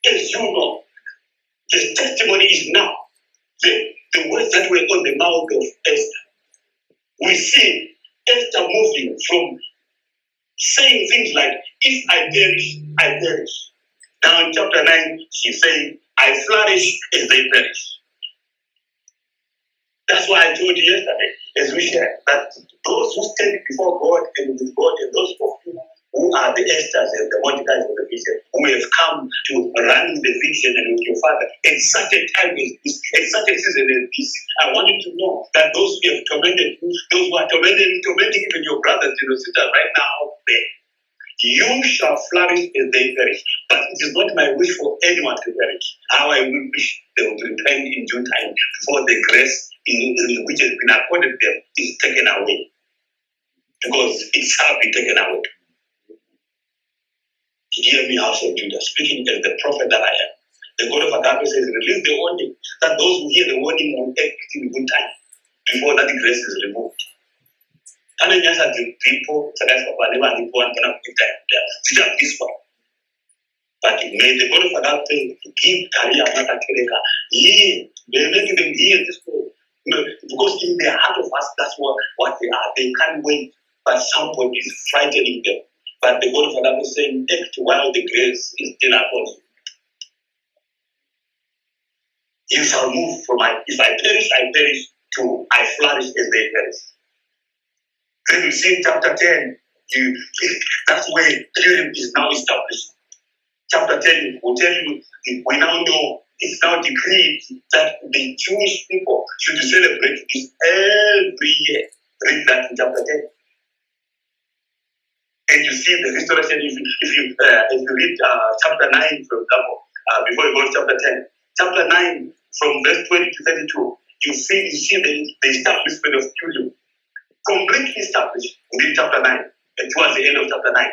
as you know, the testimony is now the, the words that were on the mouth of Esther. We see Esther moving from saying things like, If I perish, I perish. Now in chapter 9, she said, I flourish as they perish. That's why I told you yesterday, as we shared, that those who stand before God and with God and those you who are the Esthers and the Mordecais of the vision, who have come to run the vision and with your father at such a time as this, at such a season as this. I want you to know that those who have tormented you, those who are tormenting, tormenting even your brothers and your sisters right now out there, you shall flourish as they perish. But it is not my wish for anyone to perish. How I will wish they would repent in due time before the grace in, in which has been accorded them is taken away. Because it shall be taken away. Hear me, house of Judah, speaking as the prophet that I am. The God of Agape says, release the warning, that those who hear the warning will act in good time before that grace is removed. Kana nyasa zipo zakazopalewa ndipo wanataka kupita zijapiswa. But may the God of Agape give career makatereka. Ye, may make them hear this word. Because in the heart of us, that's what, what they are. They can't wait, but somebody is frightening them. But the God of Adam is saying, act while the grace is still upon you. You shall move from my, if I perish, I perish to I flourish as they perish. Then you see chapter 10, you that's where Purim is now established. Chapter 10 will tell you we now know it's now decreed that the Jewish people should celebrate this every year. Read that in chapter 10 and you see the restoration if you if you, uh, if you read uh, chapter 9 for example uh, before you go to chapter 10 chapter 9 from verse 20 to 32 you see you see the, the establishment of Judah, completely established within chapter 9 and towards the end of chapter 9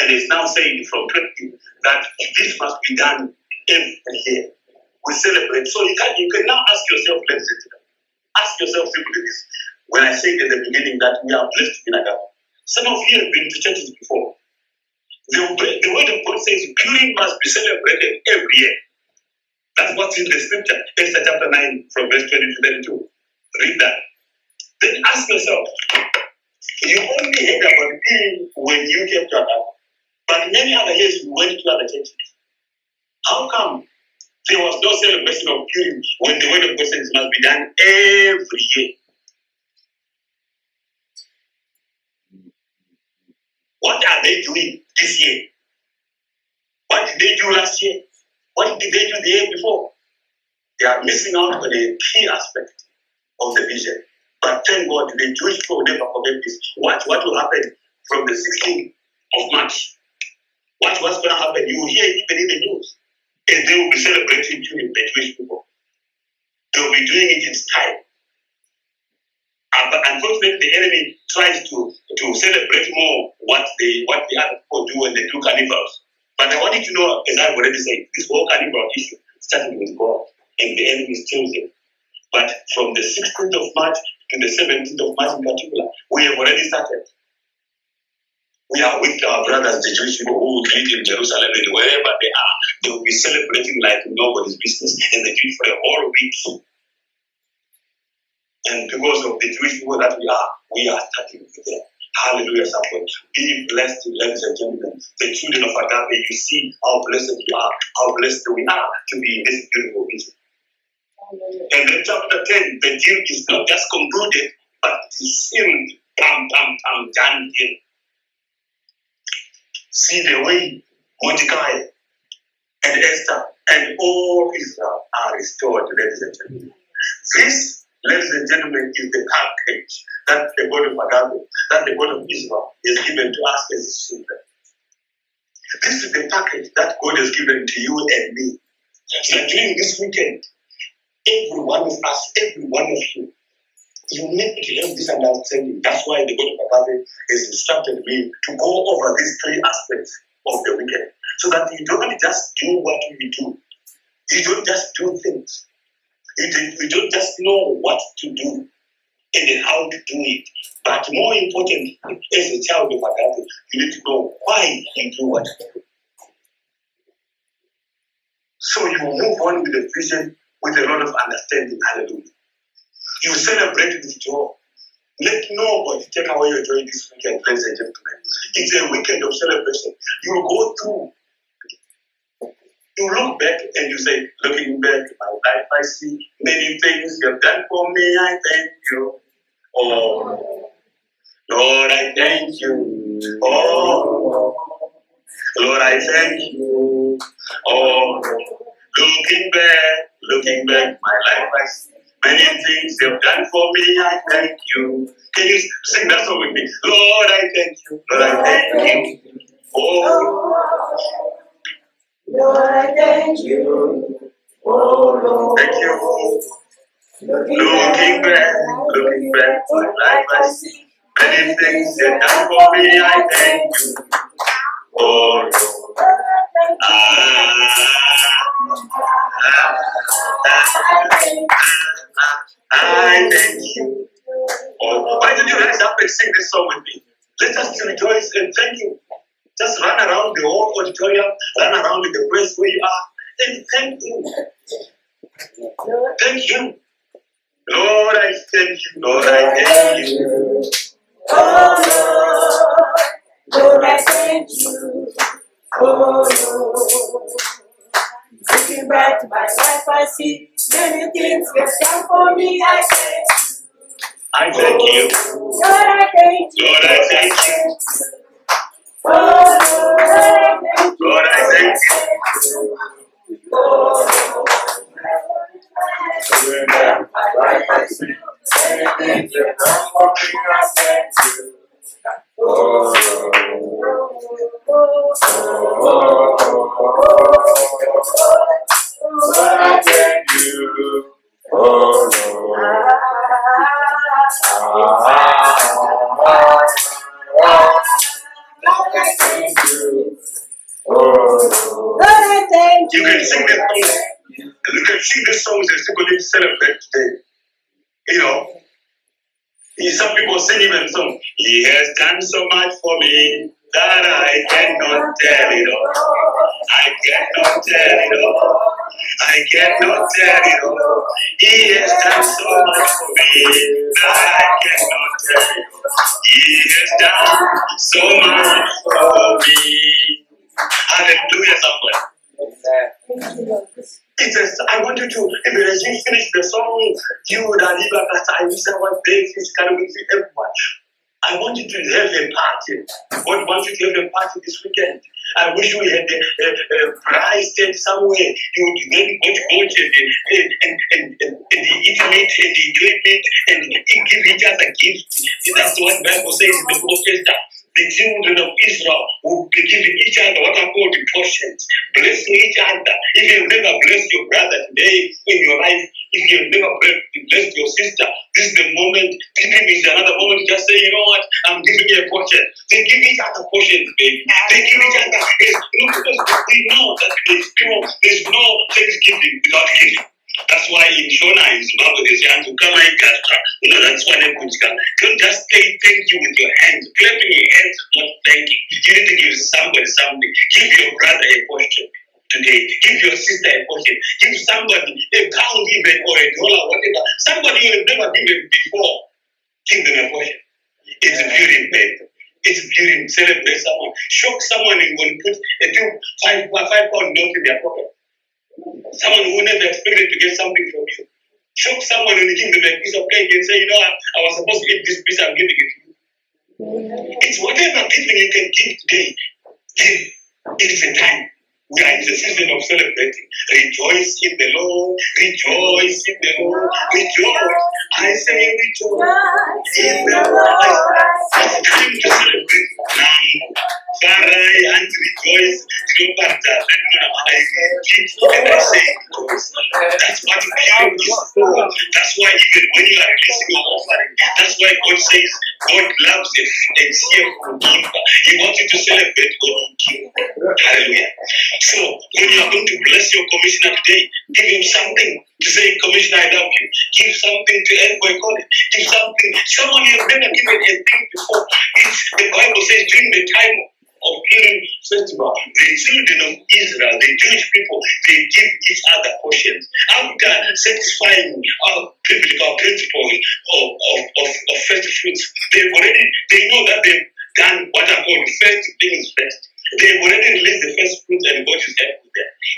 and it's now saying from 20 that this must be done every year. We celebrate. So you can you can now ask yourself ladies and gentlemen ask yourself simply this. When I said at the beginning that we are blessed in Agape some of you have been to churches before. The, the word of God says Purim must be celebrated every year. That's what's in the scripture, Esther chapter 9, from verse 20 to 32. Read that. Then ask yourself, you only heard about Purim when you came to Adam, but many other years you went to other churches. How come there was no celebration of Purim when the word of God says must be done every year? What are they doing this year? What did they do last year? What did they do the year before? They are missing out on a key aspect of the vision. But thank God, the Jewish people never forget this. Watch what will happen from the 16th of March. Watch what's going to happen. You will hear even in the news. And they will be celebrating during the Jewish people. They'll be doing it in style. Uh, but unfortunately, the enemy tries to, to celebrate more what they what the other people do when they do carnivals. But I want you to know, as I've already said, this whole carnival issue started with God, and the enemy steals it. But from the 16th of March to the 17th of March in particular, we have already started. We are with our brothers, the Jewish people who live in Jerusalem and wherever they are, they will be celebrating like nobody's business, and they do for a whole week. And because of the Jewish people that we are, we are starting with them. Hallelujah, somebody. Be blessed, ladies and gentlemen. The children of Agape, you see how blessed we are, how blessed we are to be in this beautiful vision. And then chapter 10, the deal is not just concluded, but it is sealed. Bam, bam, bam, done deal. See the way Mordecai and Esther and all Israel are restored, ladies and gentlemen. This Ladies and gentlemen, is the package that the God of Agape, that the God of Israel has given to us as his children. This is the package that God has given to you and me. So during this weekend, every one of us, every one of you, you need to have this understanding. That's why the God of Agape has instructed me to go over these three aspects of the weekend. So that you don't just do what we do. You don't just do things. You, you don't just know what to do and how to do it. But more important, as a child of Agape, you need to know why you do what. So you move on with the vision with a lot of understanding. Hallelujah. You celebrate with joy. Let nobody take away your joy this weekend, ladies and gentlemen. It's a weekend of celebration. You go through you look back and you say, looking back my life, I see many things you have done for me. I thank you. Oh, Lord, I thank you. Oh, Lord, I thank you. Oh, looking back, looking back, my life, I see many things you have done for me. I thank you. Can you sing that song with me? Lord, I thank you. Lord, I thank you. Oh. Lord, I thank you. Oh, Lord. Thank you. Looking back, looking back to life I see. Many things you've done for me, I thank you. Oh, Lord. Ah, ah, ah, I thank you. Oh, why don't you rise up and sing this song with me? Let us rejoice and thank you. Just run around the whole auditorium, run around the place where you are, and thank Him. Thank Him. Lord, I thank you. Lord, I thank you. Oh, Lord, Lord, I thank you. Oh, Lord. Looking back to my life, I see many things you've done for me. I thank you. I thank you. Lord, I thank you. Lord, I thank you. Oh, Lord, I thank you. Lord, I thank you. Lord, I thank You you. can sing this song. You can sing this songs and still going to celebrate today. You know, some people sing even song. He has done so much for me that I cannot tell it all. I cannot tell it all. I cannot tell you. He has done so much for me that I cannot tell you. He has done so much for me. Hallelujah, somebody. It says, I want you to, even as you finish the song, you would have even I wish I was there physically with everyone. I want you to have a party. God wants you to have a party this weekend. I wish we had a, a, a prize somewhere. You would then go to and, and, and, and, and, meat and and, give each other gifts. That's what Bible says in the book of. The children of Israel will be giving each other what are called portions, blessing each other. If you never bless your brother today in your life, If you never blessed your sister, this is the moment. Giving is another moment. Just say, you know what? I'm giving you a portion. They give each other portions, baby. They give each other. It's, you know, because we know that there's, you there's no thanksgiving without giving. That's why in Shona in Zimbabwe they say "Antu kama ikatra." You know that's why they kutika. Don't just say thank you with your hands. Clapping your hands is not thanking. You You need to give somebody something. Give your brother a portion today. Give your sister a portion. Give somebody a pound even or a dollar, whatever. Somebody you have never given before. Give them a portion. It's beauty, babe. It's beauty. Celebrate someone. Shock someone and go and put a two five five pound note in their pocket. Someone who never expected to get something from you. Shock someone and give them a piece of cake and say, you know, I, I was supposed to eat this piece, I'm giving it to you. It's whatever giving you can give today. Give. It is a time. We are in the season of celebrating. Rejoice in the Lord. Rejoice in the Lord. Rejoice. I say rejoice in the Lord. It's time to celebrate now. Farai and rejoice. Look at that. I give and I say rejoice. That's what giving is for. That's why even when you are releasing your offering, that's why God says God loves a, a cheerful giver. He wants you to celebrate when you give. Hallelujah. So when you are going to bless your commissioner today, give him something to say, Commissioner, I love you. Give something to. Call it. Give something. Someone have never given a thing before. It's, the Bible says during the time of Purim festival, the children of Israel, the Jewish people, they give each other portions. After satisfying our biblical principles of, of, of, of first fruits, they've already, they know that they've done what are called first things first. They've already released the first fruits and God is happy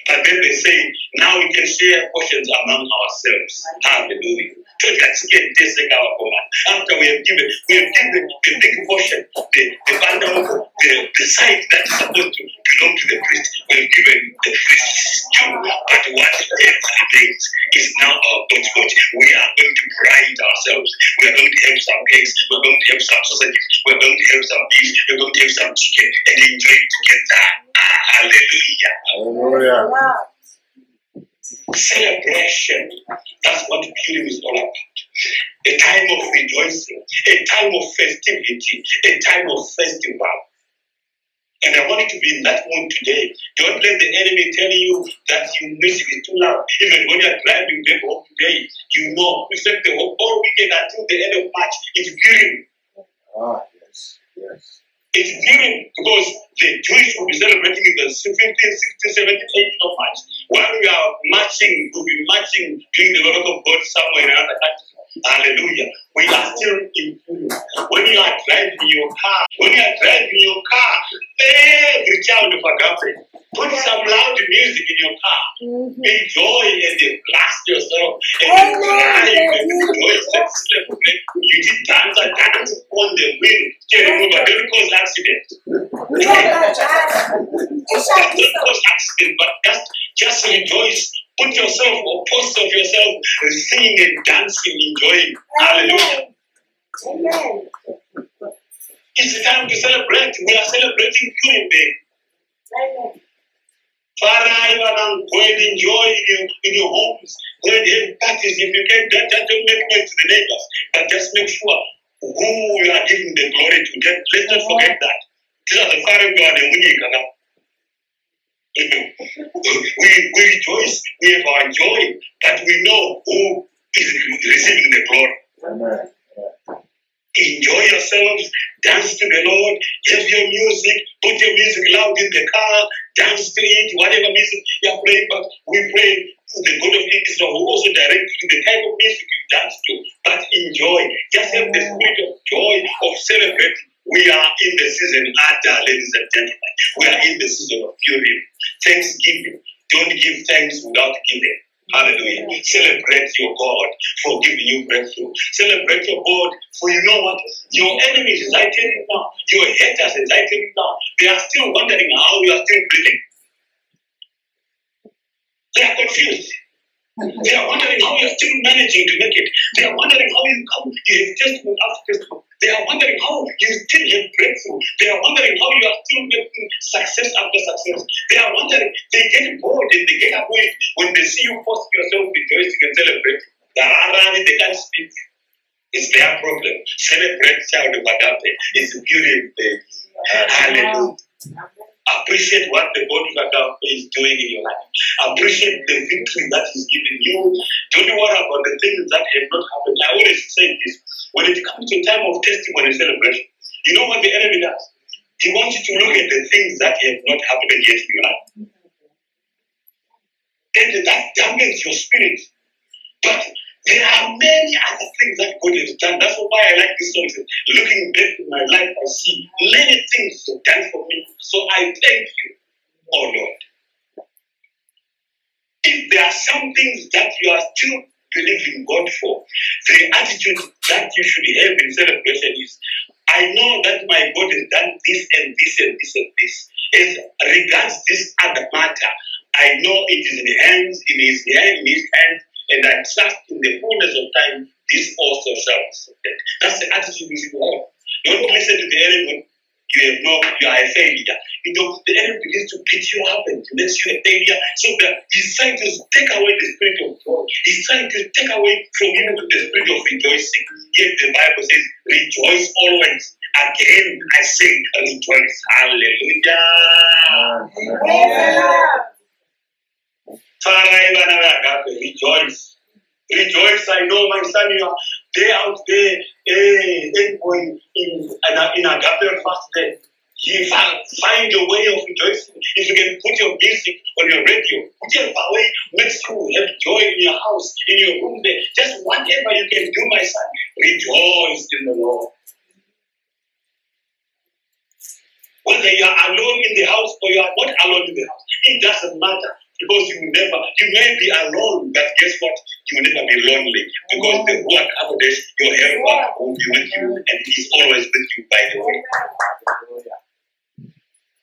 But then they say, now we can share portions among ourselves. Hallelujah. So let's get this thing our command. After we have given, we have given the big portion, the, the bundle, the, the side that is supposed to belong to the priest. We have given the priest due. But what remains is now our God's watch. We are going to pride ourselves. We are going to have some cakes. We're going to have some sausages. We're going to have some beef. We're going to have some chicken and enjoy it together. Hallelujah. Hallelujah. celebration. That's what Purim is all about. A time of rejoicing, a time of festivity, a time of festival. And I want you to be in that mood today. Don't let the enemy tell you that you music is too loud. Even when you're driving back home today, you know, in fact, the whole, whole weekend until the end of March, it's Purim. Ah, yes, yes. It's Purim because the Jewish will be celebrating in the 15th, 16th, 17th, 18th of March. While we are marching, we'll be marching, doing the work of God somewhere in another country. Hallelujah. We are still in. When you are driving your car, when you are driving your car, every child of agape, put some loud music in your car. Mm-hmm. Enjoy and then blast yourself and then drive and rejoice and celebrate. You did dance and dance on the wheel, steering over, don't cause accident. Don't cause accident, but just just rejoice. Put yourself or post of yourself singing dancing, enjoying. Hallelujah. Amen. It's time to celebrate. We are celebrating Purim Day. Amen. Father, you are go and enjoy in your, in your homes. Go and have parties. If you can, don't, don't make noise to the neighbors, but just make sure who you are giving the glory to. Let, let's not forget that. These are the Pharaoh God and we now. we, we rejoice, we have our joy, but we know who is receiving the glory. Amen. Enjoy yourselves, dance to the Lord, have your music, put your music loud in the car, dance to it, whatever music you're playing. But we pray the God of Israel will also directs the type of music you dance to. But enjoy, just have the spirit of joy of celebrating. We are in the season, Adar, ladies and gentlemen. We are in the season of Purim. Thanksgiving. Don't give thanks without giving. Hallelujah. Celebrate your God for giving you breakthrough. Celebrate your God for you know what? Your enemies, as I tell you now, your haters, as I tell you now, they are still wondering how you are still breathing. They are confused. They are wondering how you're still managing to make it. They are wondering how you come, you have testimony after testimony. They are wondering how you still have breakthrough. They are wondering how you are still making success after success. They are wondering, they get bored and they get away when they see you post yourself rejoicing and celebrate. They are around, they can't speak. It's their problem. Celebrate child of agape. It's the beauty of faith. Hallelujah. Appreciate what the God of agape is doing in your life. Appreciate the victory that He's giving you. Don't worry about the things that have not happened. I always say this. When it comes to time of testimony celebration, you know what the enemy does? He wants you to look at the things that have not happened yet in your life. And that dampens your spirit. But there are many other things that God has done. That's why I like this song. Looking back in my life, I see many things you've done for me. So I thank you, oh Lord. If there are some things that you are still believing God for, the attitude that you should have in celebration is I know that my God has done this and this and this and this. As regards this other matter, I know it is in the hands, in his hand, in his hand, and I trust in the fullness of time, this also shall be sorted. That's the attitude we should have. Don't listen to the enemy. You have no, you are a failure. You know, the enemy begins to beat you up and makes you a failure. So that he's trying to take away the spirit of joy. He's trying to take away from you the spirit of rejoicing. Yet the Bible says, rejoice always. Again, I say, rejoice. Hallelujah. Praise rejoice. Rejoice, I know my son, you are day out there, eh, eh, in, in, agape fast day. You find, find a way of rejoicing. If you can put your music on your radio, whichever way makes you have joy in your house, in your room there, just whatever you can do, my son, rejoice in the Lord. Whether you are alone in the house or you are not alone in the house, it doesn't matter because you will never, you may be alone, but guess what? You will never be lonely because the Ruach Hakodesh, your helper, will be with you and he's always with you, by the way.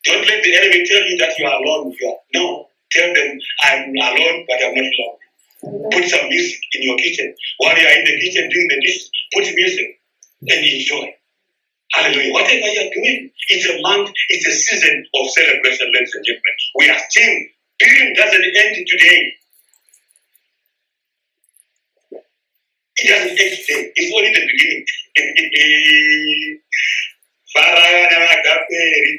Don't let the enemy tell you that you are alone. You are, no, tell them, I'm alone, but I'm not alone. Put some music in your kitchen. While you are in the kitchen doing the dishes, put music and enjoy. Hallelujah. Whatever you are doing, it's a month, it's a season of celebration, ladies and gentlemen. We are still, Purim doesn't end today. It doesn't end today. It's only the beginning.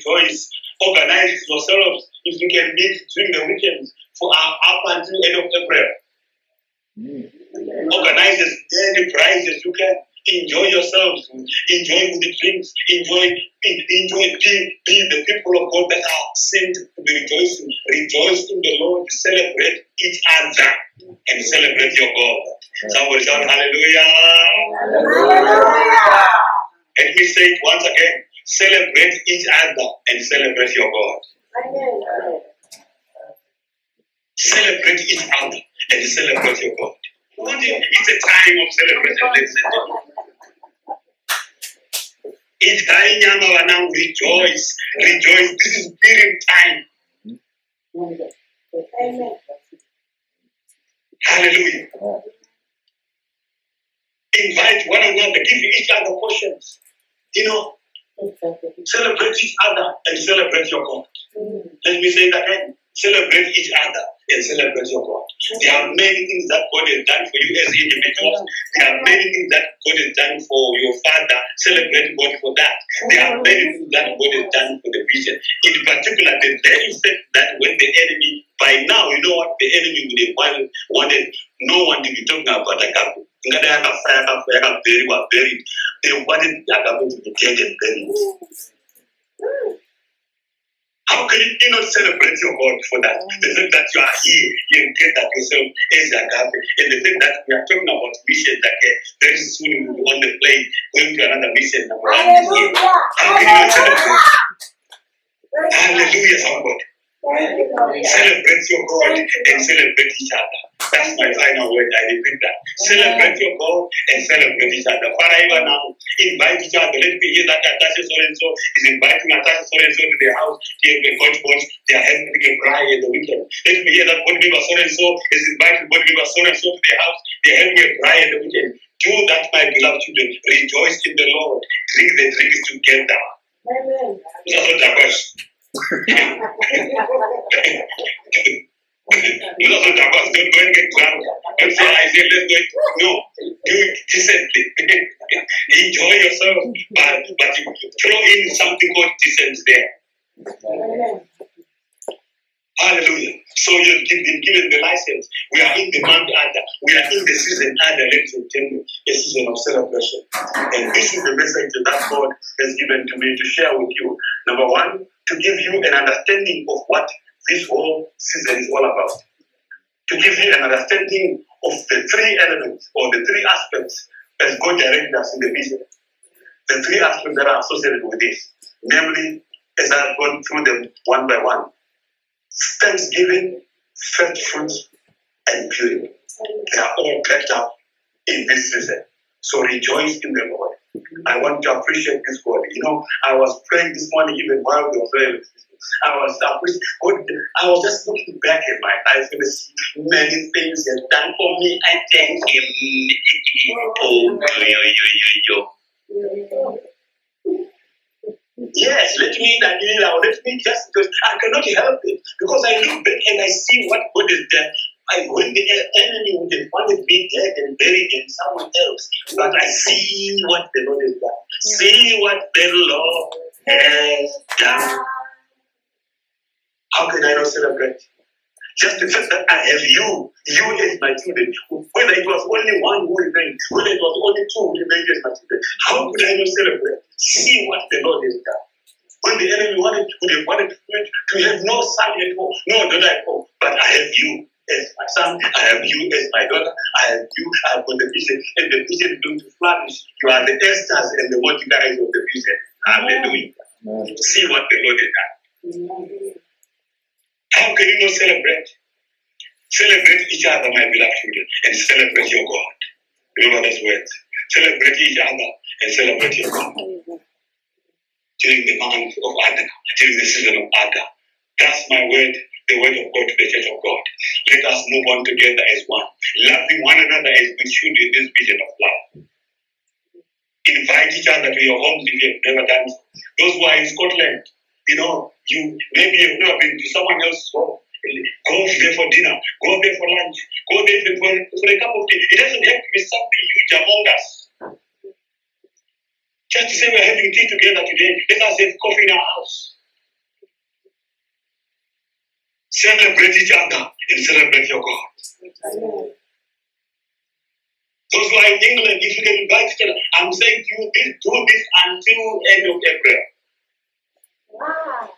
Rejoice. Organize yourselves if you can meet during the weekends for uh, up until end of April. Organize as many prizes you can. Enjoy yourselves. Enjoy with the drinks. Enjoy, en- enjoy being, being the people of God that are sent to be rejoicing. Rejoice in the Lord. Celebrate each other and celebrate your God. Somebody shout hallelujah. Hallelujah. Let me say it once again. Celebrate each other and celebrate your God. Amen. Celebrate each other and celebrate your God. It's a time of celebration, ladies and gentlemen. Wanang, rejoice, rejoice. This is building time. Hallelujah. Invite one another, give each other portions. You know, celebrate each other and celebrate your God. Let me say that again. Celebrate each other and celebrate your God. There are many things that God has done for you as individuals. There are many things that God has done for your father. Celebrate God for that. There are many things that God has done for the vision. In particular, the very fact that when the enemy, by now, you know what? The enemy would have wanted, no one to be talking about Agape. Ngada yakafa yakafa yakaburiwa buried. They wanted Agape to be dead and. How can you not celebrate your God for that? The fact that you are here, you get that yourself as agape, and the fact that we are talking about mission that uh, very soon we will be on the plane going to another mission. Is. How can you not celebrate? Hallelujah, somebody. Thank you, Lord. Celebrate your God and celebrate each other. That's my final word. I repeat that. Celebrate your God and celebrate each other. Forever now, invite each other. Let me hear that Natasha so and so is inviting Natasha so and so to their house. Here the coach watch. They are having a bride in the weekend. Let me hear that member so and so is inviting member so and so to their house. They are having a bride in the weekend. Do that, my beloved children. Rejoice in the Lord. Drink the drinks together. Amen. That's what that was. You know, that was don't go and get drunk. Don't say, I say, let's it. No, do it decently. Enjoy yourself, but, but you throw in something called decent there. Hallelujah. So you've been given the license. We are in the month under. We are in the season under, ladies and gentlemen, a season of celebration. And this is the message that God has given to me to share with you. Number one, to give you an understanding of what this whole season is all about. To give you an understanding of the three elements or the three aspects as God directed us in the vision. The three aspects that are associated with this. Namely, as I've gone through them one by one thanksgiving, fruits, and beauty. They are all packed up in this season. So rejoice in the Lord. I want to appreciate this God. You know, I was praying this morning, even while we were praying. I was I was just looking back in my life and see many things has done for me. I thank Him. Oh, yo, yo, yo. Yes, let me that let me just because I cannot help it because I look back and I see what God has done. I when the enemy would have wanted me dead and buried in someone else, but I see what the Lord has done. See what the Lord has done. How can I not celebrate? Just the fact that I have you, you as my children, whether it was only one who remained, whether it was only two who remained as my children, how could I not celebrate? See what the Lord has done. When the enemy wanted would have wanted to, to have no son at all, no daughter at all, but I have you as my son, I have you as my daughter, I have you, I have got the vision, and the vision is going to flourish. You are the Esthers and the multipliers of the vision. Hallelujah. See what the Lord has done. How can you not celebrate? Celebrate each other, my beloved children, and celebrate your God. Remember those words. Celebrate each other and celebrate your God. During the month of Adar, during the season of Adar. That's my word, the word of God to the church of God. Let us move on together as one, loving one another as we should in this vision of love. Invite each other to your homes if you have never done so. Those who are in Scotland, you know, you maybe you've never been to someone else's home. Go there for dinner. Go there for lunch. Go there for, for a cup of tea. It doesn't have to be something huge among us. Just to say we're having tea together today, let us have coffee in our house. Celebrate each other and celebrate your God. Those who are in England, if you can invite each other, I'm saying to you, this, do this until end of April. Wow.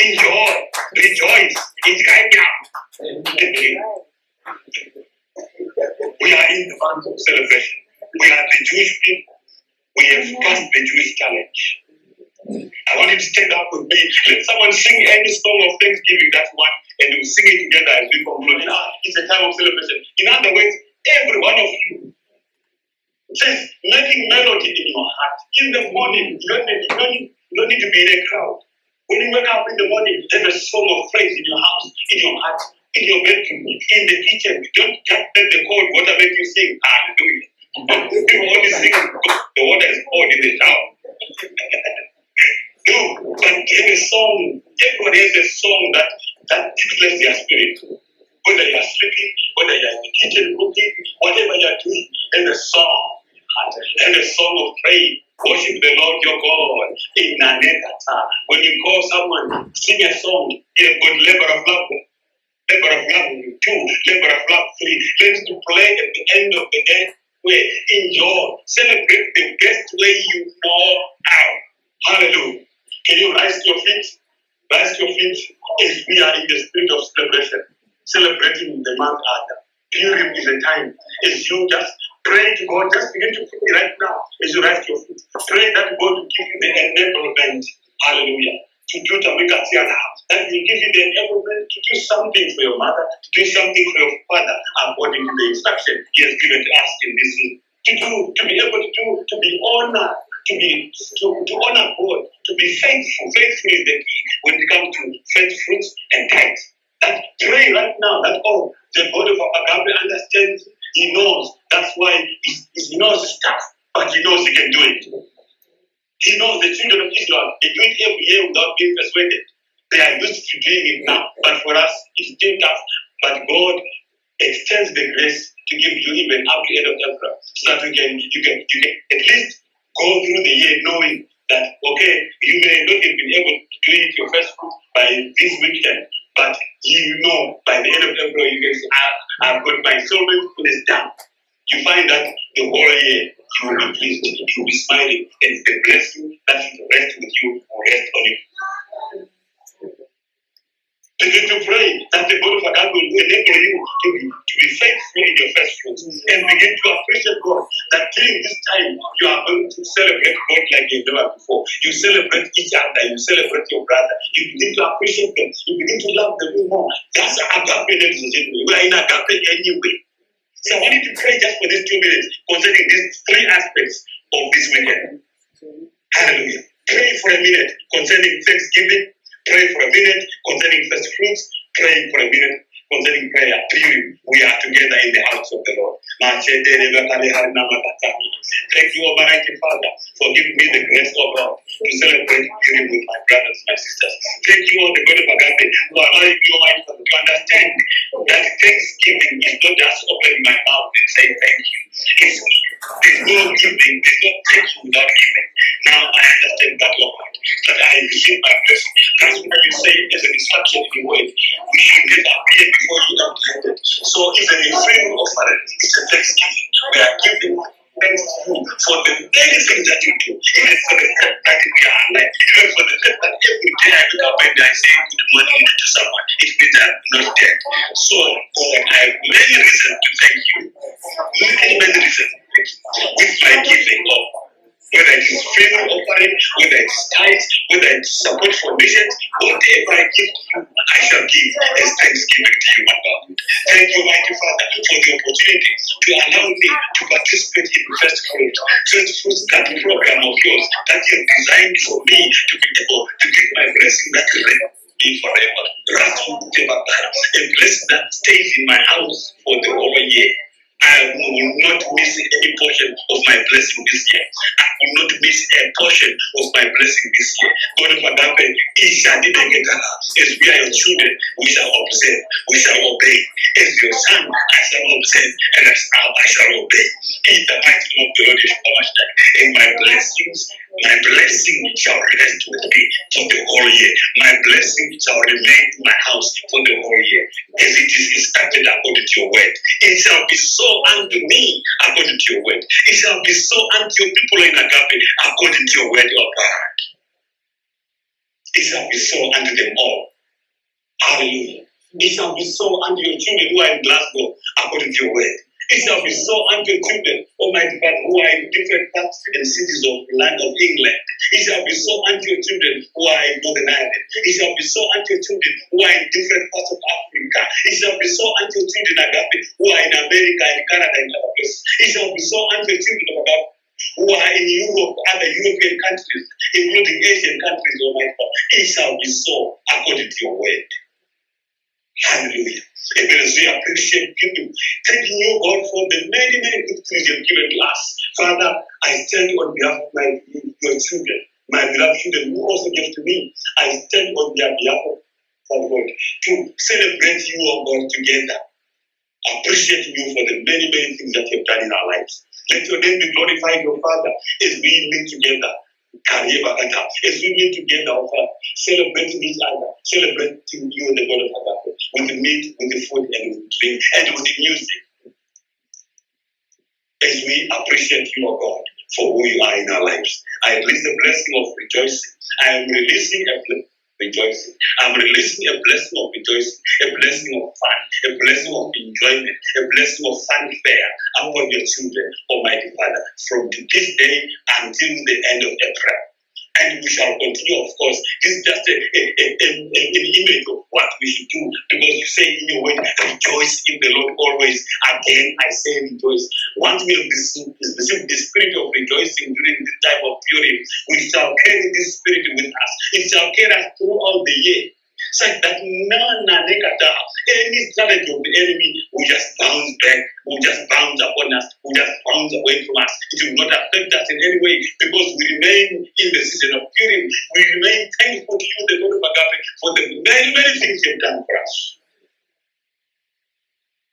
Enjoy, rejoice, it's kind We are in the month of celebration. We are the Jewish people. We have passed the Jewish challenge. I want you to stand up with me. Let someone sing any song of thanksgiving, that one, and we'll sing it together as we conclude. It's a time of celebration. In other words, every one of you just making melody in your heart. In the morning, you don't, need, you, don't need, you don't need to be in a crowd. When you wake up in the morning, have a song of praise in your house, in your heart, in your bedroom, in the kitchen. Don't just let the cold water make you sing. Hallelujah. You only sing the water is cold in the shower. no, but have a song. Everybody has a song that that tickles their spirit. Whether you are sleeping, whether you are in the kitchen cooking, whatever you are doing, have a song. And a song of praise. Worship the Lord your God in Nanekata. When you call someone, sing a song, you've got labor of love. Labor of love two, labor of love three. Learn to play at the end of the day. Where enjoy, celebrate the best way you know how. Hallelujah. Can you rise to your feet? Rise to your feet as we are in the spirit of celebration, celebrating the month Adar. Purim is a time as you just pray to God, just begin to pray right now as you rise to your feet. Pray that God will give you the enablement. Hallelujah. to do Tamika Tiana, that will give you the enablement to do something for your mother, to do something for your father, according to the instruction he has given to us in this. To do, to be able to do, to be honored, to be to, to honor God, to be faithful. Faithful is the key when it comes to faith fruits and tithes. That pray right now that oh the God of Agape understands, he knows. That's why he, he knows stuff, but he knows he can do it. He knows the children of Israel, they do it every year without being persuaded. They are used to doing it now. But for us, it's still tough. But God extends the grace to give you even up to end of April so that you can you can you can at least go through the year knowing that okay, you may not have been able to it your first fruit by this weekend, but you know by the end of April you can say, "Ah, I've got my installment finished down. You find that the whole year you will be pleased, you will be smiling, and the blessing that will rest with you will rest on you. Begin to pray that the God of God will enable you to be, to be faithful in your first fruits and begin to appreciate God that during this time you are going to celebrate God like you've never before. You celebrate each other, you celebrate your brother, you begin to appreciate them, you begin to love them more. That's agape, ladies and gentlemen. We are in agape anyway. So I need to pray just for these two minutes concerning these three aspects of this weekend. Hallelujah. Pray for a minute concerning Thanksgiving. Pray for a minute concerning first fruits. Pray for a minute concerning prayer. Period. We are together in the house of the Lord. Thank you, Almighty Father, for giving me the grace of God to celebrate Purim with my brothers and my sisters. Thank you, all the God of Agape, for allowing me, Almighty Father, to understand that Thanksgiving is not just opening my mouth and saying thank you. It's, there's no giving, there's no thank you without giving. Now I understand that, Lord, that I receive my blessing. That's why you say there's an instruction in the word. We should get appear before you empty-handed. So even a free offering is a thanksgiving. We are giving thanks to you for the things that you do, even for the fact that we are alive, even for the fact that every day I wake up and I say good morning to someone, it means I'm not dead. So God, I have many reasons to thank you. Many, many reasons. With my giving of whether it is favor offering, whether it's tithes, whether it's support for missions, whatever I give to you, I shall give as thanksgiving to you, my God. Thank you, mighty Father, for the opportunity to allow me to participate in First Fruit. First Fruit, that program of yours that you have designed for me to be able to give my blessing that rests forever. A blessing that stays in my house for the whole year. I will not miss any portion of my blessing this year. I will not miss a portion of my blessing this year. God of Agape, as we are your children, we shall observe, we shall obey. As your son, I shall observe, and as I, I shall obey. In the mighty name of the Lord and my blessings, my blessing shall rest with me for the whole year. My blessing shall remain in my house for the whole year, as it is instructed according to your word. It shall be so unto me according to your word. It shall be so unto your people in Agape according to your word, O God. It shall be so unto them all. Hallelujah. It shall be so unto your children who are in Glasgow according to your word. It shall be so your children, Almighty God, who are in different parts and cities of the land of England. It shall be so unto children who are in Northern Ireland. It shall be so unto children who are in different parts of Africa. It shall be so unto children Agape, who are in America and Canada and other places. It shall be so unto your children, Agape, who are in Europe, other European countries, including Asian countries, oh Almighty God. It shall be so according to your word. Hallelujah. Even as we appreciate you, thanking you, God, for the many, many good things you've given to us. Father, I stand on behalf of my your children, my beloved children who also give to me. I stand on their behalf of Father God to celebrate you, oh God, together. Appreciate you for the many, many things that you've done in our lives. Let your name be glorified, your Father, as we meet together. As we meet together, oh Father, celebrating each other, celebrating you, the God of Agape, with the meat, with the food, and with the drink, and with the music. As we appreciate you, O God, for who you are in our lives. I release the blessing of rejoicing. I am releasing a blessing. Rejoicing. I'm releasing a blessing of rejoicing, a blessing of fun, a blessing of enjoyment, a blessing of fanfare upon your children, Almighty Father, from this day until the end of April. And we shall continue, of course. This is just a, a, a, an image of what we should do because you say in your word, rejoice in the Lord always. Again, I say rejoice. Once we have received, the spirit of rejoicing during this time of Purim, we shall carry this spirit with us. It shall carry us throughout the year. Such that none any strategy of the enemy will just bounce back, will just bounce upon us, will just bounce away from us. It will not affect us in any way because we remain in the season of Purim. We remain thankful to you, the Lord of Agape, for the many, many things you have done for us.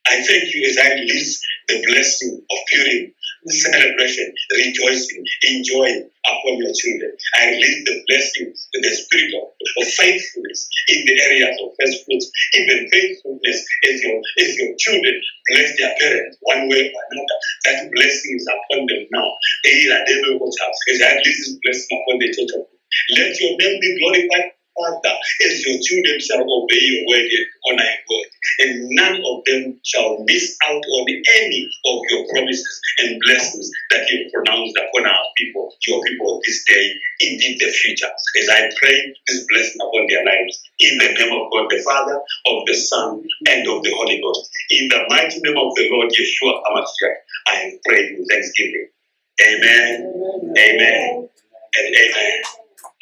I thank you as I release the blessing of Purim, celebration, rejoicing, enjoying upon your children. I release the blessing, the spirit of, of faithfulness in the areas of fruits, even faithfulness as your, as your children bless their parents one way or another. That blessing is upon them now. They are devil watchers. As I release this blessing upon the church of God. Let your name be glorified, Father, as your children shall obey your word and honor your word. And none of them shall miss out on any of your promises and blessings that you pronounced upon our people, your people this day, indeed the future. As I pray this blessing upon their lives, in the name of God the Father, of the Son, and of the Holy Ghost. In the mighty name of the Lord Yeshua HaMashiach, I have prayed with thanksgiving. Amen, amen, and amen.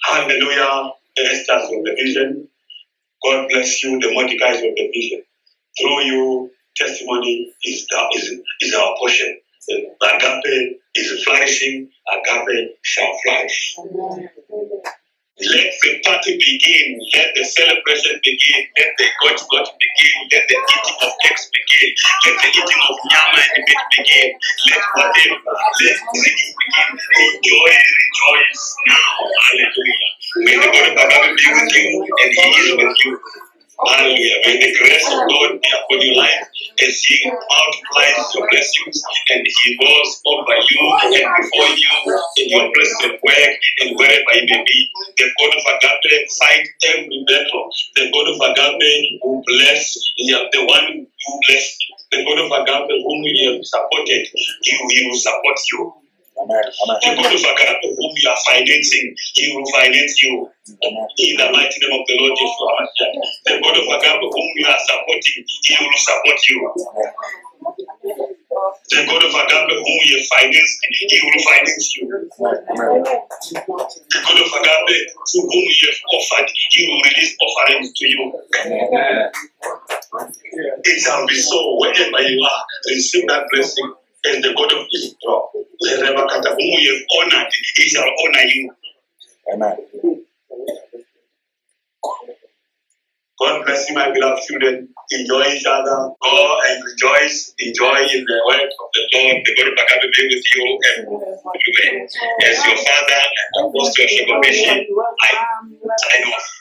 Hallelujah. The Esthers of the vision. God bless you, the Mordecais of the vision. Through you, testimony is, the, is, is our portion. Agape is flourishing, agape shall flourish. Let the party begin. Let the celebration begin. Let the got got begin. Let the eating of cakes begin. Let the eating of yama and meat begin. Let whatever, let singing begin. Enjoy, rejoice now. Hallelujah. May the God of Agape be with you and He is with you. Hallelujah. May the grace of God be upon your life as He multiplies your blessings and He goes over you and before you in your place of work and wherever you may be. The God of Agape fight every battle. The God of Agape will bless yeah, the one who bless the God of Agape whom you have supported, he will support you. Amen. The Amen. Of Agape whom you are financing, he will finance you. Amen. In the mighty name of the Lord Jesus. The God of Agape whom you are supporting, he will support you. The God of Agape whom you have financed, he will finance you. The God of Agape to whom you have offered, he will release offerings to you. It shall be so wherever you are. Receive that blessing as the God of Israel. The Rebekah whom you have honored, he shall honor you. Amen. God bless you, my beloved children. Enjoy each other. Go and rejoice. Enjoy in the work of the Lord. The God of Agape be with you everywhere. As your father and apostle Shegomeshi, I sign off.